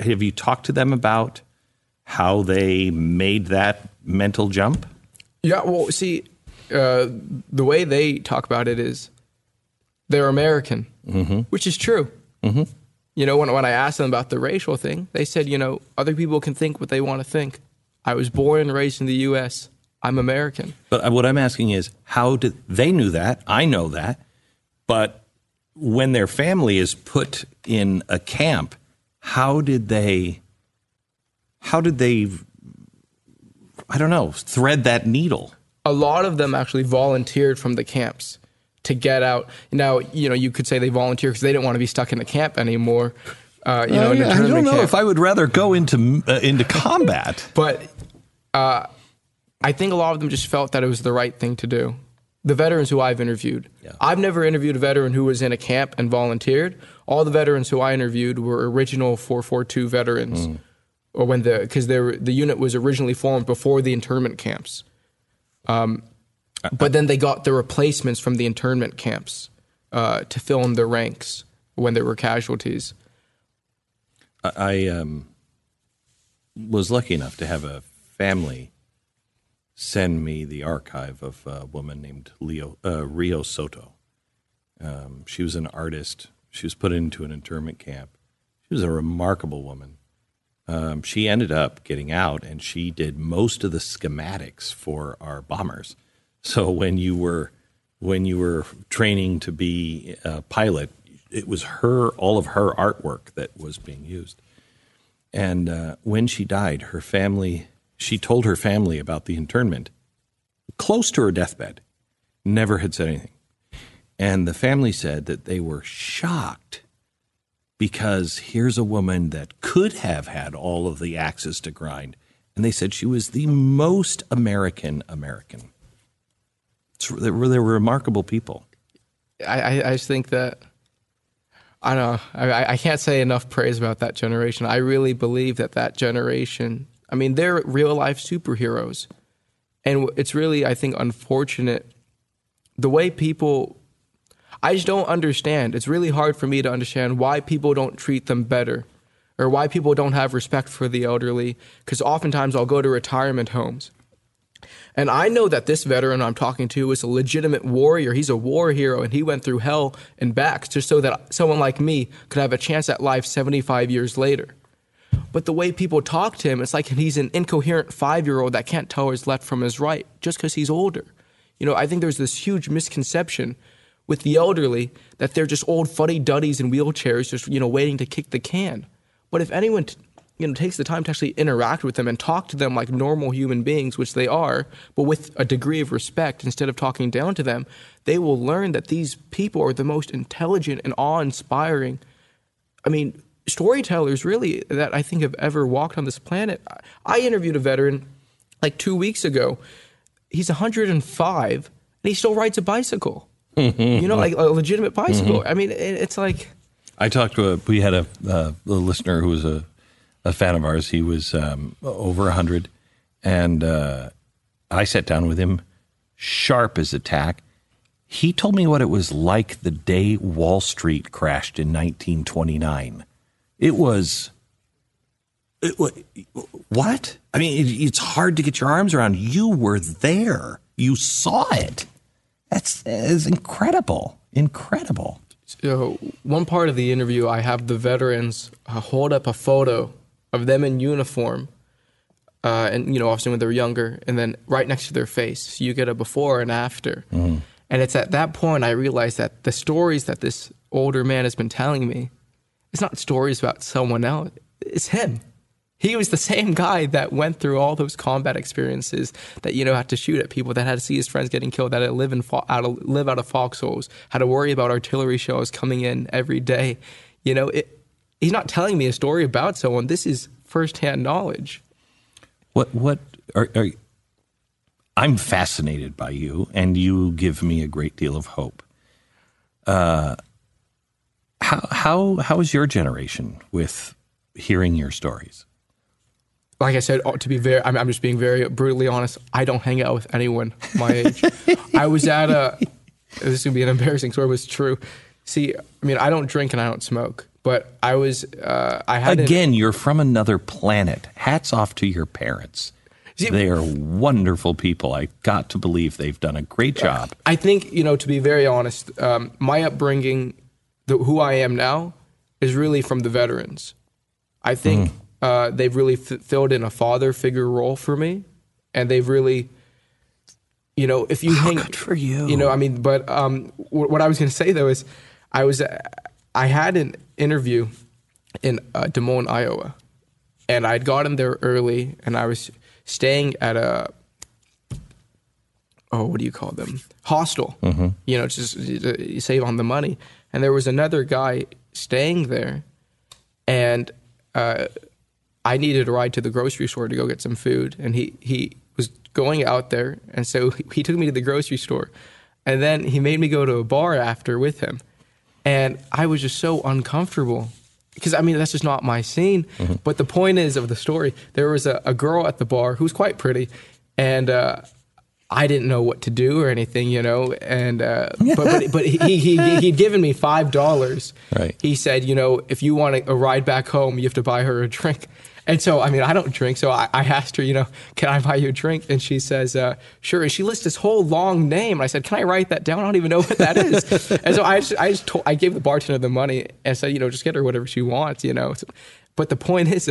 Have you talked to them about how they made that mental jump? Yeah, well, see, uh, the way they talk about it is they're American, which is true. Mm-hmm. You know, when, when I asked them about the racial thing, they said, you know, other people can think what they want to think. I was born and raised in the U.S., I'm American. But what I'm asking is, how did they knew that? I know that, but when their family is put in a camp, how did they? How did they? I don't know. Thread that needle. a lot of them actually volunteered from the camps to get out. Now, you know, you could say they volunteered because they didn't want to be stuck in the camp anymore. Uh, you know, in a I don't know camp. if I would rather go into uh, into combat. (laughs) But uh, I think a lot of them just felt that it was the right thing to do. The veterans who I've interviewed, I've never interviewed a veteran who was in a camp and volunteered. All the veterans who I interviewed were original 442 veterans, or when the because the unit was originally formed before the internment camps. Um, but then they got the replacements from the internment camps uh, to fill in their ranks when there were casualties. I I, um, was lucky enough to have a family send me the archive of a woman named Leo uh, Rio Soto. Um, she was an artist. She was put into an internment camp. She was a remarkable woman. Um, she ended up getting out, and she did most of the schematics for our bombers. So when you were when you were training to be a pilot, it was her all of her artwork that was being used. And uh, when she died, her family she told her family about the internment, close to her deathbed. Never had said anything, and the family said that they were shocked because here's a woman that could have had all of the axes to grind, and they said she was the most American American. They, were, they were remarkable people. I, I, think that I don't know. I, I can't say enough praise about that generation. I really believe that that generation. I mean, they're real life superheroes, And it's really, I think, unfortunate the way people. I just don't understand. It's really hard for me to understand why people don't treat them better or why people don't have respect for the elderly. Because oftentimes I'll go to retirement homes. And I know that this veteran I'm talking to is a legitimate warrior. He's a war hero and he went through hell and back just so that someone like me could have a chance at life 75 years later. But the way people talk to him, it's like he's an incoherent five year old that can't tell his left from his right just because he's older. You know, I think there's this huge misconception with the elderly that they're just old fuddy duddies in wheelchairs, just, you know, waiting to kick the can. But if anyone, t- you know, takes the time to actually interact with them and talk to them like normal human beings, which they are, but with a degree of respect instead of talking down to them, they will learn that these people are the most intelligent and awe inspiring. I mean, storytellers really that I think have ever walked on this planet. I interviewed a veteran like two weeks ago. He's 105 and he still rides a bicycle. You know, like a legitimate bicycle. I mean, it, it's like I talked to a, we had a, uh, a listener who was a, a fan of ours. He was um, over 100. And uh, I sat down with him, sharp as a tack. He told me what it was like the day Wall Street crashed in 1929. It was. It, what? I mean, it, it's hard to get your arms around. You were there. You saw it. That's, that's incredible. Incredible. So one part of the interview, I have the veterans uh, hold up a photo of them in uniform, uh, and you know, obviously when they're younger, and then right next to their face, so you get a before and after. And it's at that point I realized that the stories that this older man has been telling me, it's not stories about someone else. It's him. He was the (laughs) same guy that went through all those combat experiences that you know had to shoot at people, that had to see his friends getting killed, that had to live in fo- out of, live out of foxholes, had to worry about artillery shells coming in every day. You know, it, he's not telling me a story about someone. This is firsthand knowledge. What what are, are I'm fascinated by you, and you give me a great deal of hope. Uh, how how how is your generation with hearing your stories? Like I said, oh, to be very, I'm, I'm just being very brutally honest. I don't hang out with anyone my age. (laughs) I was at a. This is gonna be an embarrassing story, but it's true. See, I mean, I don't drink and I don't smoke, but I was. Uh, I had Again, you're from another planet. Hats off to your parents. See- they are wonderful people. I got to believe they've done a great job. I think you know to be very honest, um, my upbringing, the, who I am now, is really from the veterans. I think uh, they've really f- filled in a father figure role for me, and they've really, you know, if you hang good for you. you know, I mean, but um, w- what I was going to say though is, I was, uh, I had an interview in uh, Des Moines, Iowa, and I'd gotten there early, and I was staying at a oh, what do you call them? Hostel. You know, just you save on the money. And there was another guy staying there, and uh, I needed a ride to the grocery store to go get some food, and he he was going out there, and so (laughs) he took me to the grocery store, and then he made me go to a bar after with him, and I was just so uncomfortable because I mean that's just not my scene. But the point is of the story, there was a, a girl at the bar who was quite pretty, and uh, I didn't know what to do or anything, you know. And uh, (laughs) but but but he he he'd given me five dollars. Right. He said, you know, if you want a ride back home, you have to buy her a drink. And so, I mean, I don't drink, so I, I asked her, you know, can I buy you a drink? And she says, uh, sure. And she lists this whole long name. And I said, can I write that down? I don't even know what that is. (laughs) and so I just, I just told, I gave the bartender the money and said, you know, just get her whatever she wants, you know. So- but the point is,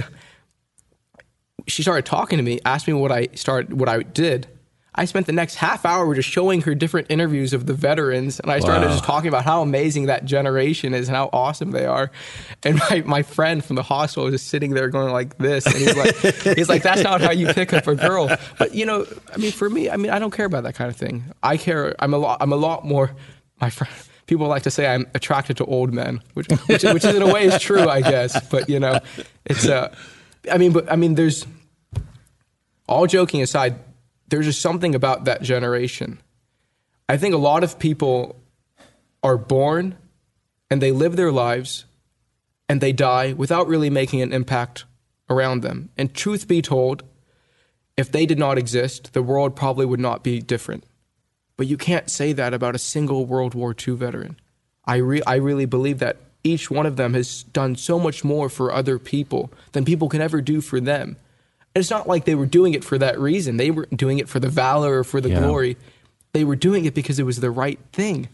she started talking to me, asked me what I started, what I did. I spent the next half hour just showing her different interviews of the veterans, and I started Wow. just talking about how amazing that generation is and how awesome they are. And my, my friend from the hospital was just sitting there going like this, and he's like, (laughs) he's like, that's not how you pick up a girl. But you know, I mean, for me, I mean, I don't care about that kind of thing. I care. I'm a lot. I'm a lot more. My friend. People like to say I'm attracted to old men, which, which, which in a way is true, I guess. But you know, it's uh, I mean, but I mean, there's all joking aside, there's just something about that generation. I think a lot of people are born and they live their lives and they die without really making an impact around them. And truth be told, if they did not exist, the world probably would not be different. But you can't say that about a single World War II veteran. I, re- I really believe that each one of them has done so much more for other people than people can ever do for them. And it's not like they were doing it for that reason. They weren't doing it for the valor or for the Yeah. glory. They were doing it because it was the right thing.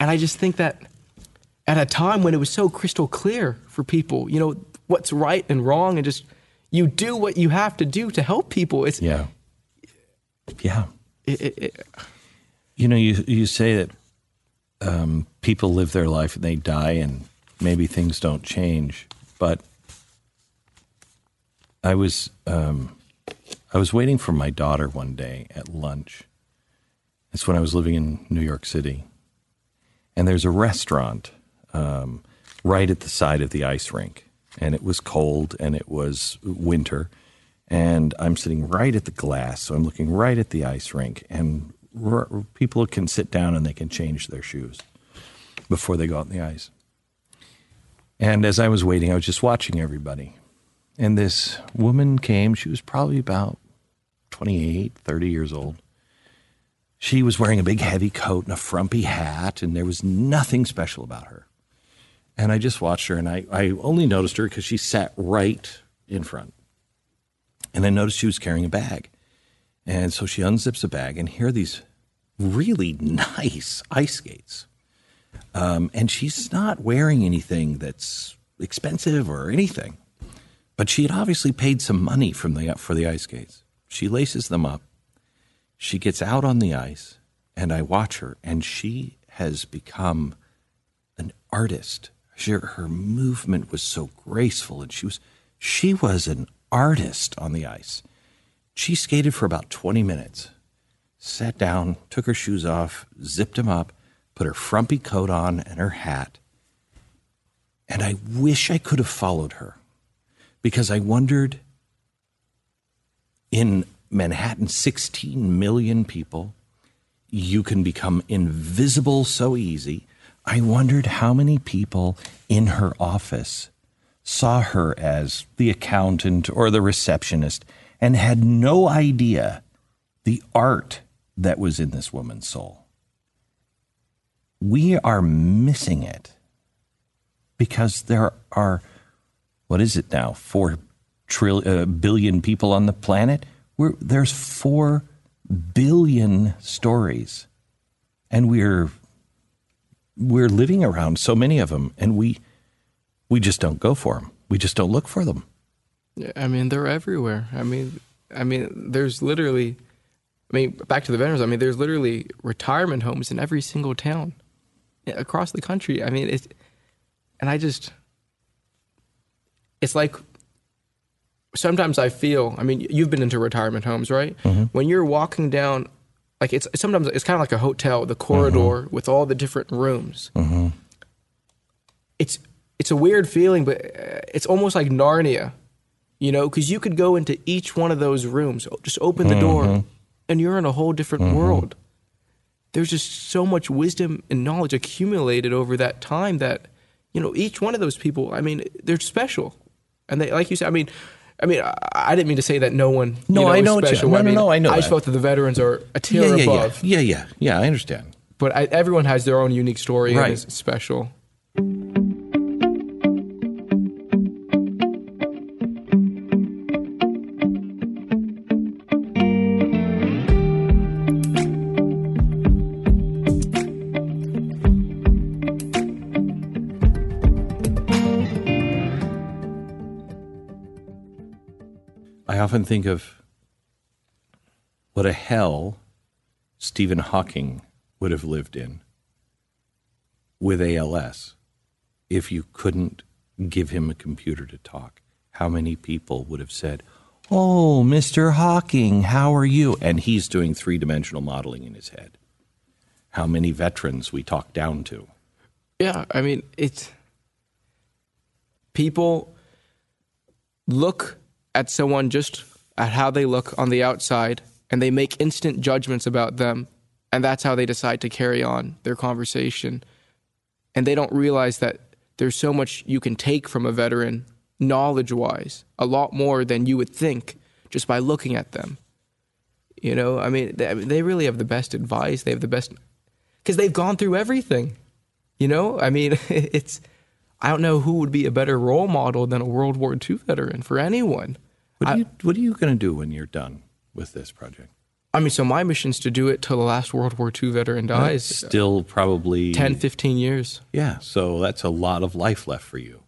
And I just think that at a time when it was so crystal clear for people, you know, what's right and wrong, and just you do what you have to do to help people. It's Yeah. Yeah. it, it, it, You know, you you say that um, people live their life and they die, and maybe things don't change. But I was um, I was waiting for my daughter one day at lunch. It's when I was living in New York City, and there's a restaurant um, right at the side of the ice rink, and it was cold and it was winter, and I'm sitting right at the glass, so I'm looking right at the ice rink, and r- people can sit down and they can change their shoes before they go out on the ice. And as I was waiting, I was just watching everybody. And this woman came, she was probably about 28, 30 years old. She was wearing a big heavy coat and a frumpy hat, and there was nothing special about her. And I just watched her, and I, I only noticed her because she sat right in front. And I noticed she was carrying a bag. And so she unzips a bag, and here are these really nice ice skates. Um, and she's not wearing anything that's expensive or anything. But she had obviously paid some money from the, for the ice skates. She laces them up. She gets out on the ice, and I watch her, and she has become an artist. She, her movement was so graceful, and she was she was an artist on the ice. She skated for about 20 minutes, sat down, took her shoes off, zipped them up, put her frumpy coat on and her hat. And I wish I could have followed her because I wondered in Manhattan, 16 million people, you can become invisible so easy. I wondered how many people in her office saw her as the accountant or the receptionist and had no idea the art that was in this woman's soul. We are missing it because there are, what is it now, four trillion, uh, billion people on the planet? We're, there's four billion stories, and we're we're living around so many of them, and we we just don't go for them. We just don't look for them. I mean, they're everywhere. I mean, I mean, there's literally, I mean, back to the veterans. I mean, there's literally retirement homes in every single town across the country. I mean, it's, and I just, it's like, sometimes I feel. I mean, you've been into retirement homes, right? Mm-hmm. When you're walking down, like it's sometimes it's kind of like a hotel, the corridor mm-hmm. with all the different rooms. Mm-hmm. It's it's a weird feeling, but uh, it's almost like Narnia, you know, because you could go into each one of those rooms, just open the door, and you're in a whole different world. There's just so much wisdom and knowledge accumulated over that time that, you know, each one of those people, I mean, they're special, and they, like you said, I mean. I mean, I, I didn't mean to say that no one. No, you know, I know what you- special. no, I no, no, I know I just that. felt that the veterans are a tier yeah, yeah, above. yeah, yeah, yeah, yeah. I understand. But I, everyone has their own unique story Right. and is special. Often think of what a hell Stephen Hawking would have lived in with ALS if you couldn't give him a computer to talk. How many people would have said, Oh, Mr. Hawking, how are you? And he's doing three dimensional modeling in his head. How many veterans we talk down to. Yeah, I mean, it's people look at someone just at how they look on the outside and they make instant judgments about them and that's how they decide to carry on their conversation and they don't realize that there's so much you can take from a veteran knowledge wise a lot more than you would think just by looking at them. You know, I mean, they, really have the best advice. They have the best because they've gone through everything. You know, I mean, (laughs) it's I don't know who would be a better role model than a World War II veteran for anyone. What I- are you, what are you going to do when you're done with this project? I mean, so my mission is to do it till the last World War II veteran dies. Still probably 10, 15 years. Yeah, so that's a lot of life left for you.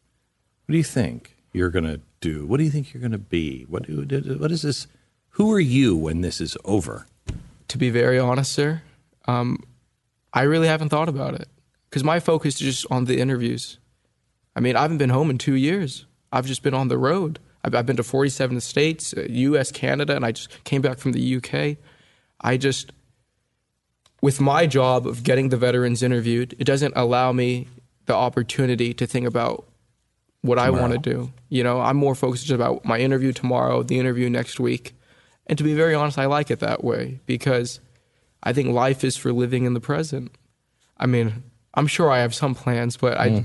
What do you think you're going to do? What do you think you're going to be? What do, what is this? Who are you when this is over? To be very honest, sir, um, I really haven't thought about it because my focus is just on the interviews. I mean, I haven't been home in two years. I've just been on the road. I've, I've been to 47 states, uh, U.S., Canada, and I just came back from the U.K. I just, with my job of getting the veterans interviewed, it doesn't allow me the opportunity to think about what I want to do. You know, I'm more focused just about my interview tomorrow, the interview next week. And to be very honest, I like it that way because I think life is for living in the present. I mean, I'm sure I have some plans, but I.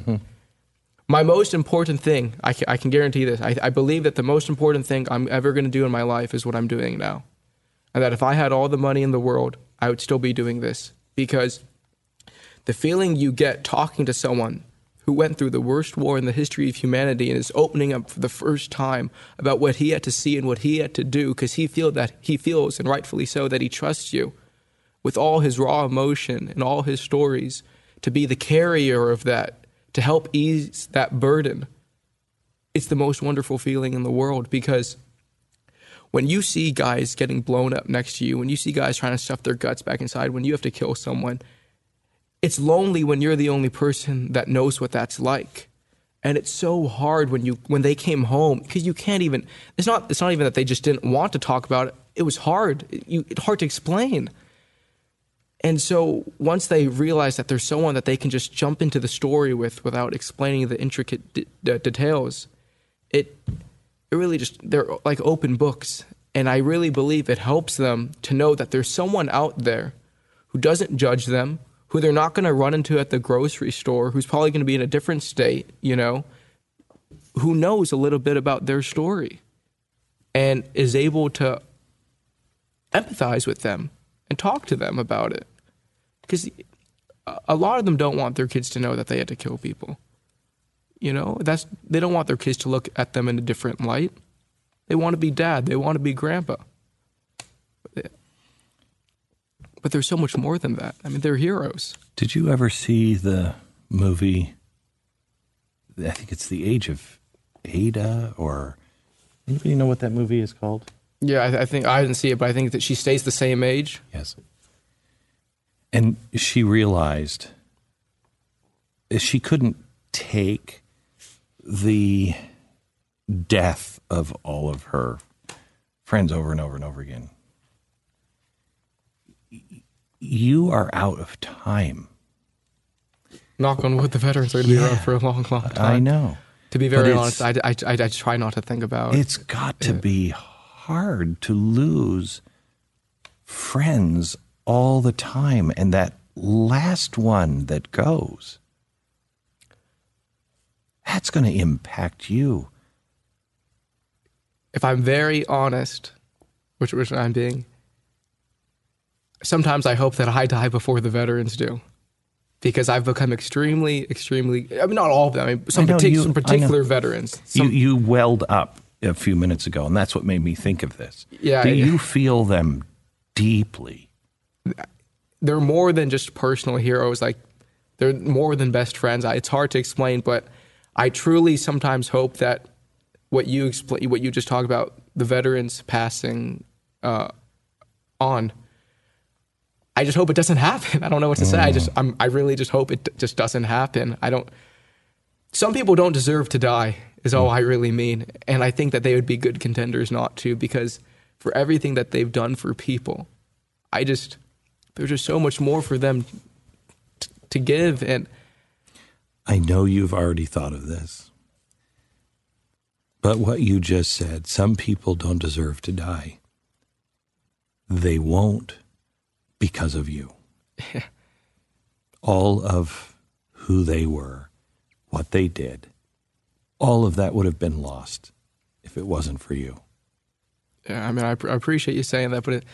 My most important thing, I can, I can guarantee this, I, I believe that the most important thing I'm ever going to do in my life is what I'm doing now. And that if I had all the money in the world, I would still be doing this. Because the feeling you get talking to someone who went through the worst war in the history of humanity and is opening up for the first time about what he had to see and what he had to do because he feel that he feels and rightfully so that he trusts you with all his raw emotion and all his stories to be the carrier of that to help ease that burden. It's the most wonderful feeling in the world because when you see guys getting blown up next to you when you see guys trying to stuff their guts back inside when you have to kill someone it's lonely when you're the only person that knows what that's like. And it's so hard when you when they came home because you can't even it's not it's not even that they just didn't want to talk about it. It was hard. You, it's hard to explain and so once they realize that there's someone that they can just jump into the story with without explaining the intricate d- d- details it it really just they're like open books. And i really believe it helps them to know that there's someone out there who doesn't judge them who they're not going to run into at the grocery store who's probably going to be in a different state you know who knows a little bit about their story and is able to empathize with them and talk to them about it because a lot of them don't want their kids to know that they had to kill people you know that's they don't want their kids to look at them in a different light they want to be dad they want to be grandpa but there's so much more than that i mean they're heroes Did you ever see the movie? I think it's The Age of Ada, or anybody know what that movie is called? yeah I, I think i didn't see it but i think that she stays the same age Yes. And she realized she couldn't take the death of all of her friends over and over and over again. You are out of time. knock on wood the veterans are going to be around for a long long time I know. to be very honest I, I, I, I try not to think about it. It's got to be hard to lose friends all the time. And that last one that goes, that's going to impact you. if I'm very honest, which which I'm being, sometimes I hope that I die before the veterans do, because I've become extremely, extremely. I mean, not all of them. I mean, some, I partic- you- some I particular veterans. You, Some, you welled up a few minutes ago, and that's what made me think of this. Yeah, Do yeah. you feel them deeply? They're more than just personal heroes. Like they're more than best friends. I, it's hard to explain, but I truly sometimes hope that what you explain, what you just talked about, the veterans passing uh, on. I just hope it doesn't happen. (laughs) I don't know what to say. I just, I'm, I really just hope it d- just doesn't happen. I don't. Some people don't deserve to die, is all I really mean, and I think that they would be good contenders not to because for everything that they've done for people, I just there's just so much more for them t- to give and I know you've already thought of this. But what you just said, some people don't deserve to die. They won't because of you. (laughs) all of who they were, what they did, all of that would have been lost if it wasn't for you. Yeah, I mean, I, I, appreciate you saying that, but it,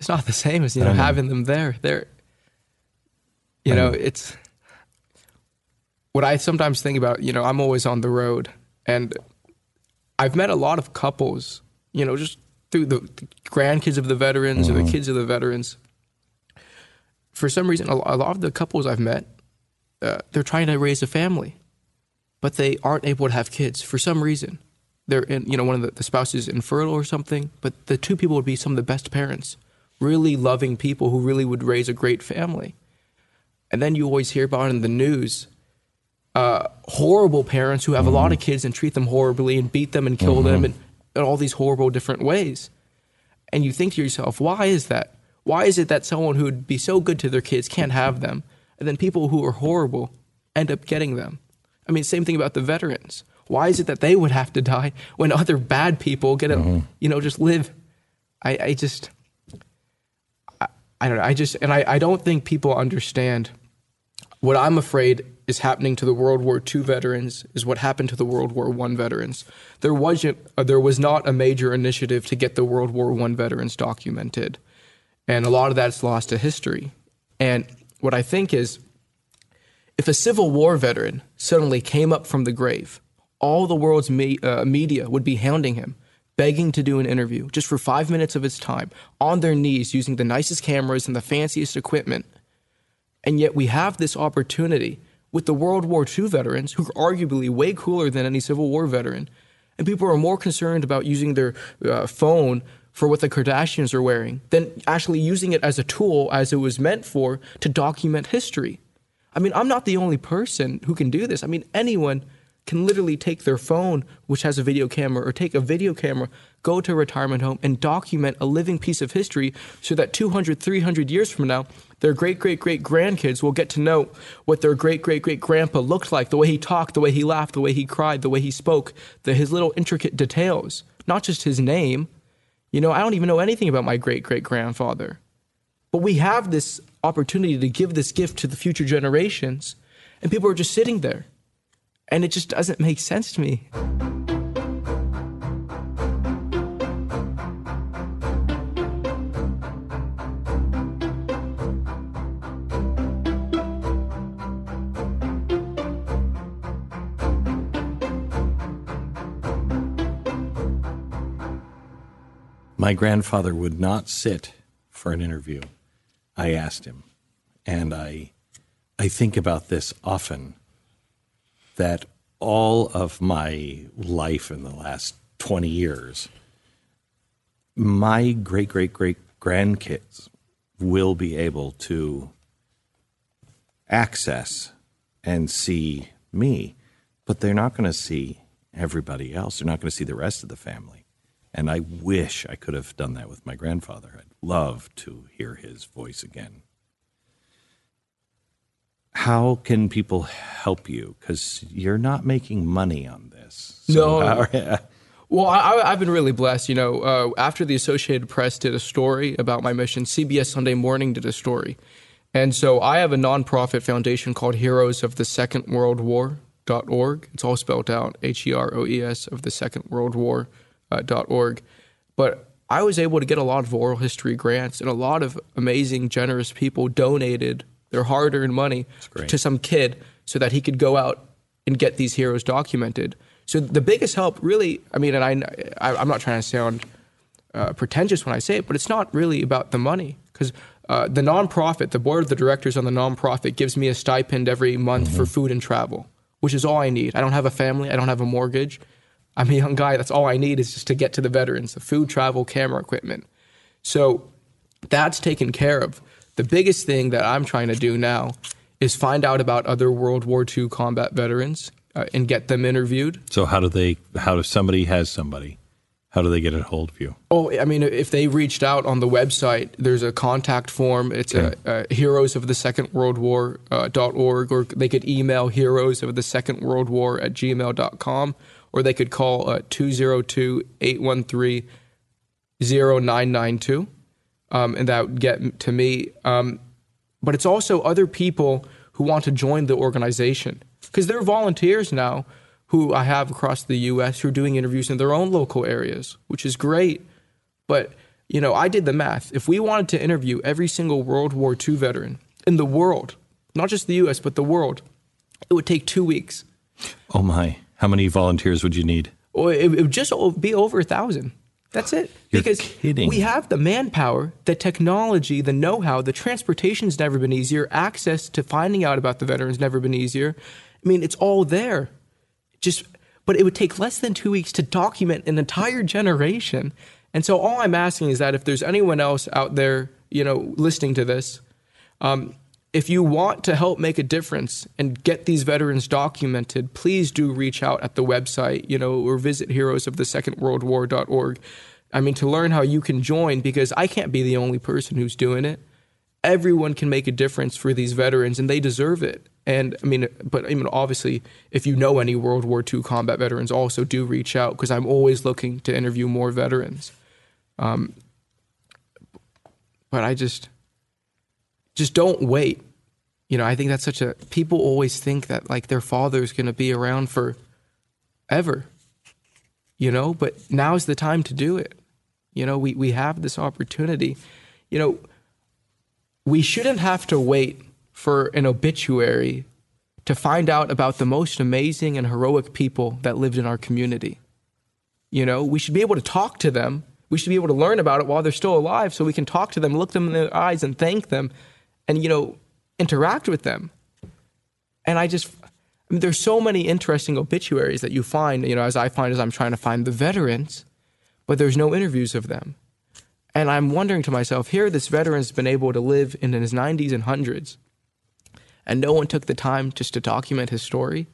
it's not the same as you know, know. having them there. They're, you know, know, it's what I sometimes think about. You know, I'm always on the road, and I've met a lot of couples. You know, just through the, the grandkids of the veterans mm-hmm. or the mm-hmm. kids of the veterans. For some reason, a, a lot of the couples I've met, uh, they're trying to raise a family, but they aren't able to have kids for some reason they're in, you know, one of the, the spouses infertile or something, but the two people would be some of the best parents, really loving people who really would raise a great family. And then you always hear about in the news uh, horrible parents who have mm-hmm. a lot of kids and treat them horribly and beat them and kill mm-hmm. them in, in all these horrible different ways. And you think to yourself, why is that? Why is it that someone who would be so good to their kids can't have them? And then people who are horrible end up getting them. I mean, same thing about the veterans. Why is it that they would have to die when other bad people get to, mm-hmm. you know, just live? I, I just, I, don't know. I just, and I, I don't think people understand what I'm afraid is happening to the World War II veterans is what happened to the World War I veterans. There wasn't, uh, there was not a major initiative to get the World War I veterans documented, and a lot of that's lost to history. And what I think is, if a Civil War veteran suddenly came up from the grave all the world's me, uh, media would be hounding him, begging to do an interview just for five minutes of his time, on their knees using the nicest cameras and the fanciest equipment. And yet we have this opportunity with the World War II veterans, who are arguably way cooler than any Civil War veteran. And people are more concerned about using their uh, phone for what the Kardashians are wearing than actually using it as a tool as it was meant for to document history. I mean, I'm not the only person who can do this. I mean, anyone can literally take their phone, which has a video camera, or take a video camera, go to a retirement home, and document a living piece of history so that 200, 300 years from now, their great great great grandkids will get to know what their great great great grandpa looked like the way he talked, the way he laughed, the way he cried, the way he spoke, the, his little intricate details, not just his name. You know, I don't even know anything about my great great grandfather. But we have this opportunity to give this gift to the future generations, and people are just sitting there and it just doesn't make sense to me. My grandfather would not sit for an interview. I asked him, and I, I think about this often that all of my life in the last 20 years, my great great great grandkids will be able to access and see me, but they're not going to see everybody else. They're not going to see the rest of the family. And I wish I could have done that with my grandfather. I'd love to hear his voice again how can people help you? Because you're not making money on this. So no. How, (laughs) well, I, have been really blessed. You know, uh, after the Associated Press did a story about my mission, CBS Sunday Morning did a story. And so I have a nonprofit foundation called Heroes of the Second World War. Dot org. It's all spelled out H E R O E S of the Second World War uh, dot org. But I was able to get a lot of oral history grants, and a lot of amazing, generous people donated their hard earned money to some kid so that he could go out and get these heroes documented. So the biggest help, really, I mean, and I, I am not trying to sound uh, pretentious when I say it, but it's not really about the money because uh, the nonprofit, the board of the directors on the nonprofit, gives me a stipend every month mm-hmm. for food and travel, which is all I need. I don't have a family. I don't have a mortgage. I'm a young guy. That's all I need is just to get to the veterans, the food, travel, camera equipment. So that's taken care of. The biggest thing that I'm trying to do now is find out about other World War II combat veterans uh, and get them interviewed. So how do they? How does somebody has somebody? How do they get a hold of you? Oh, I mean, if they reached out on the website, there's a contact form. It's okay. a, a heroes of the Second World War uh, dot org, or they could email heroes of the Second World War at gmail.com, or they could call uh, 202 813 0992 um, and that would get to me. Um, but it's also other people who want to join the organization because there are volunteers now who I have across the U.S. who are doing interviews in their own local areas, which is great. But, you know, I did the math. If we wanted to interview every single World War II veteran in the world, not just the US, but the world, it would take two weeks. Oh my. How many volunteers would you need? Or it, it would just be over a thousand. That's it. You're because kidding. we have the manpower, the technology, the know-how, the transportation's never been easier. Access to finding out about the veterans never been easier. I mean, it's all there. Just, but it would take less than two weeks to document an entire generation. And so, all I'm asking is that if there's anyone else out there, you know, listening to this, um, if you want to help make a difference and get these veterans documented, please do reach out at the website, you know, or visit heroesofthesecondworldwar.org. I mean, to learn how you can join, because I can't be the only person who's doing it. Everyone can make a difference for these veterans, and they deserve it. And I mean, but I mean, obviously, if you know any World War II combat veterans, also do reach out because I'm always looking to interview more veterans. Um, but I just, just don't wait. You know, I think that's such a people always think that like their father's going to be around for ever. You know, but now's the time to do it. You know, we we have this opportunity. You know, we shouldn't have to wait for an obituary to find out about the most amazing and heroic people that lived in our community. You know, we should be able to talk to them. We should be able to learn about it while they're still alive so we can talk to them, look them in the eyes and thank them and you know, interact with them. And I just I mean, there's so many interesting obituaries that you find, you know, as I find as I'm trying to find the veterans, but there's no interviews of them. And I'm wondering to myself, here this veteran's been able to live in his 90s and hundreds, and no one took the time just to document his story.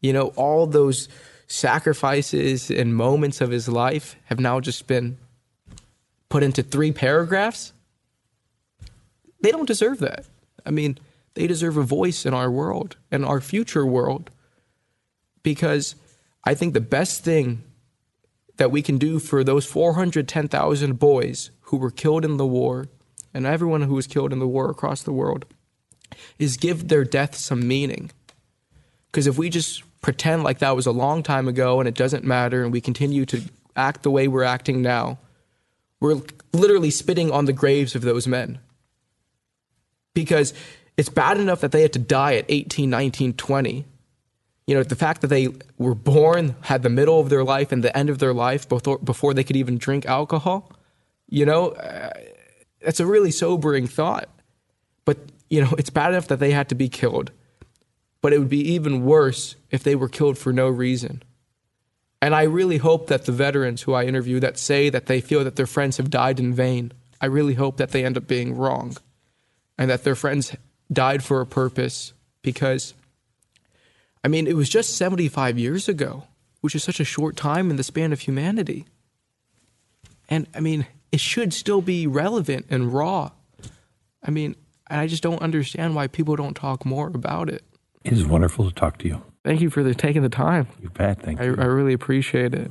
You know, all those sacrifices and moments of his life have now just been put into three paragraphs. They don't deserve that. I mean, they deserve a voice in our world and our future world because I think the best thing that we can do for those 410,000 boys who were killed in the war and everyone who was killed in the war across the world is give their death some meaning. Because if we just pretend like that was a long time ago and it doesn't matter and we continue to act the way we're acting now, we're literally spitting on the graves of those men. Because it's bad enough that they had to die at 18, 19, 20. You know, the fact that they were born, had the middle of their life and the end of their life before, before they could even drink alcohol, you know, uh, that's a really sobering thought. But, you know, it's bad enough that they had to be killed. But it would be even worse if they were killed for no reason. And I really hope that the veterans who I interview that say that they feel that their friends have died in vain, I really hope that they end up being wrong and that their friends died for a purpose because, I mean, it was just 75 years ago, which is such a short time in the span of humanity. And I mean, it should still be relevant and raw. I mean, I just don't understand why people don't talk more about it. It is wonderful to talk to you. Thank you for the, taking the time. You bet. Thank I, you. I really appreciate it.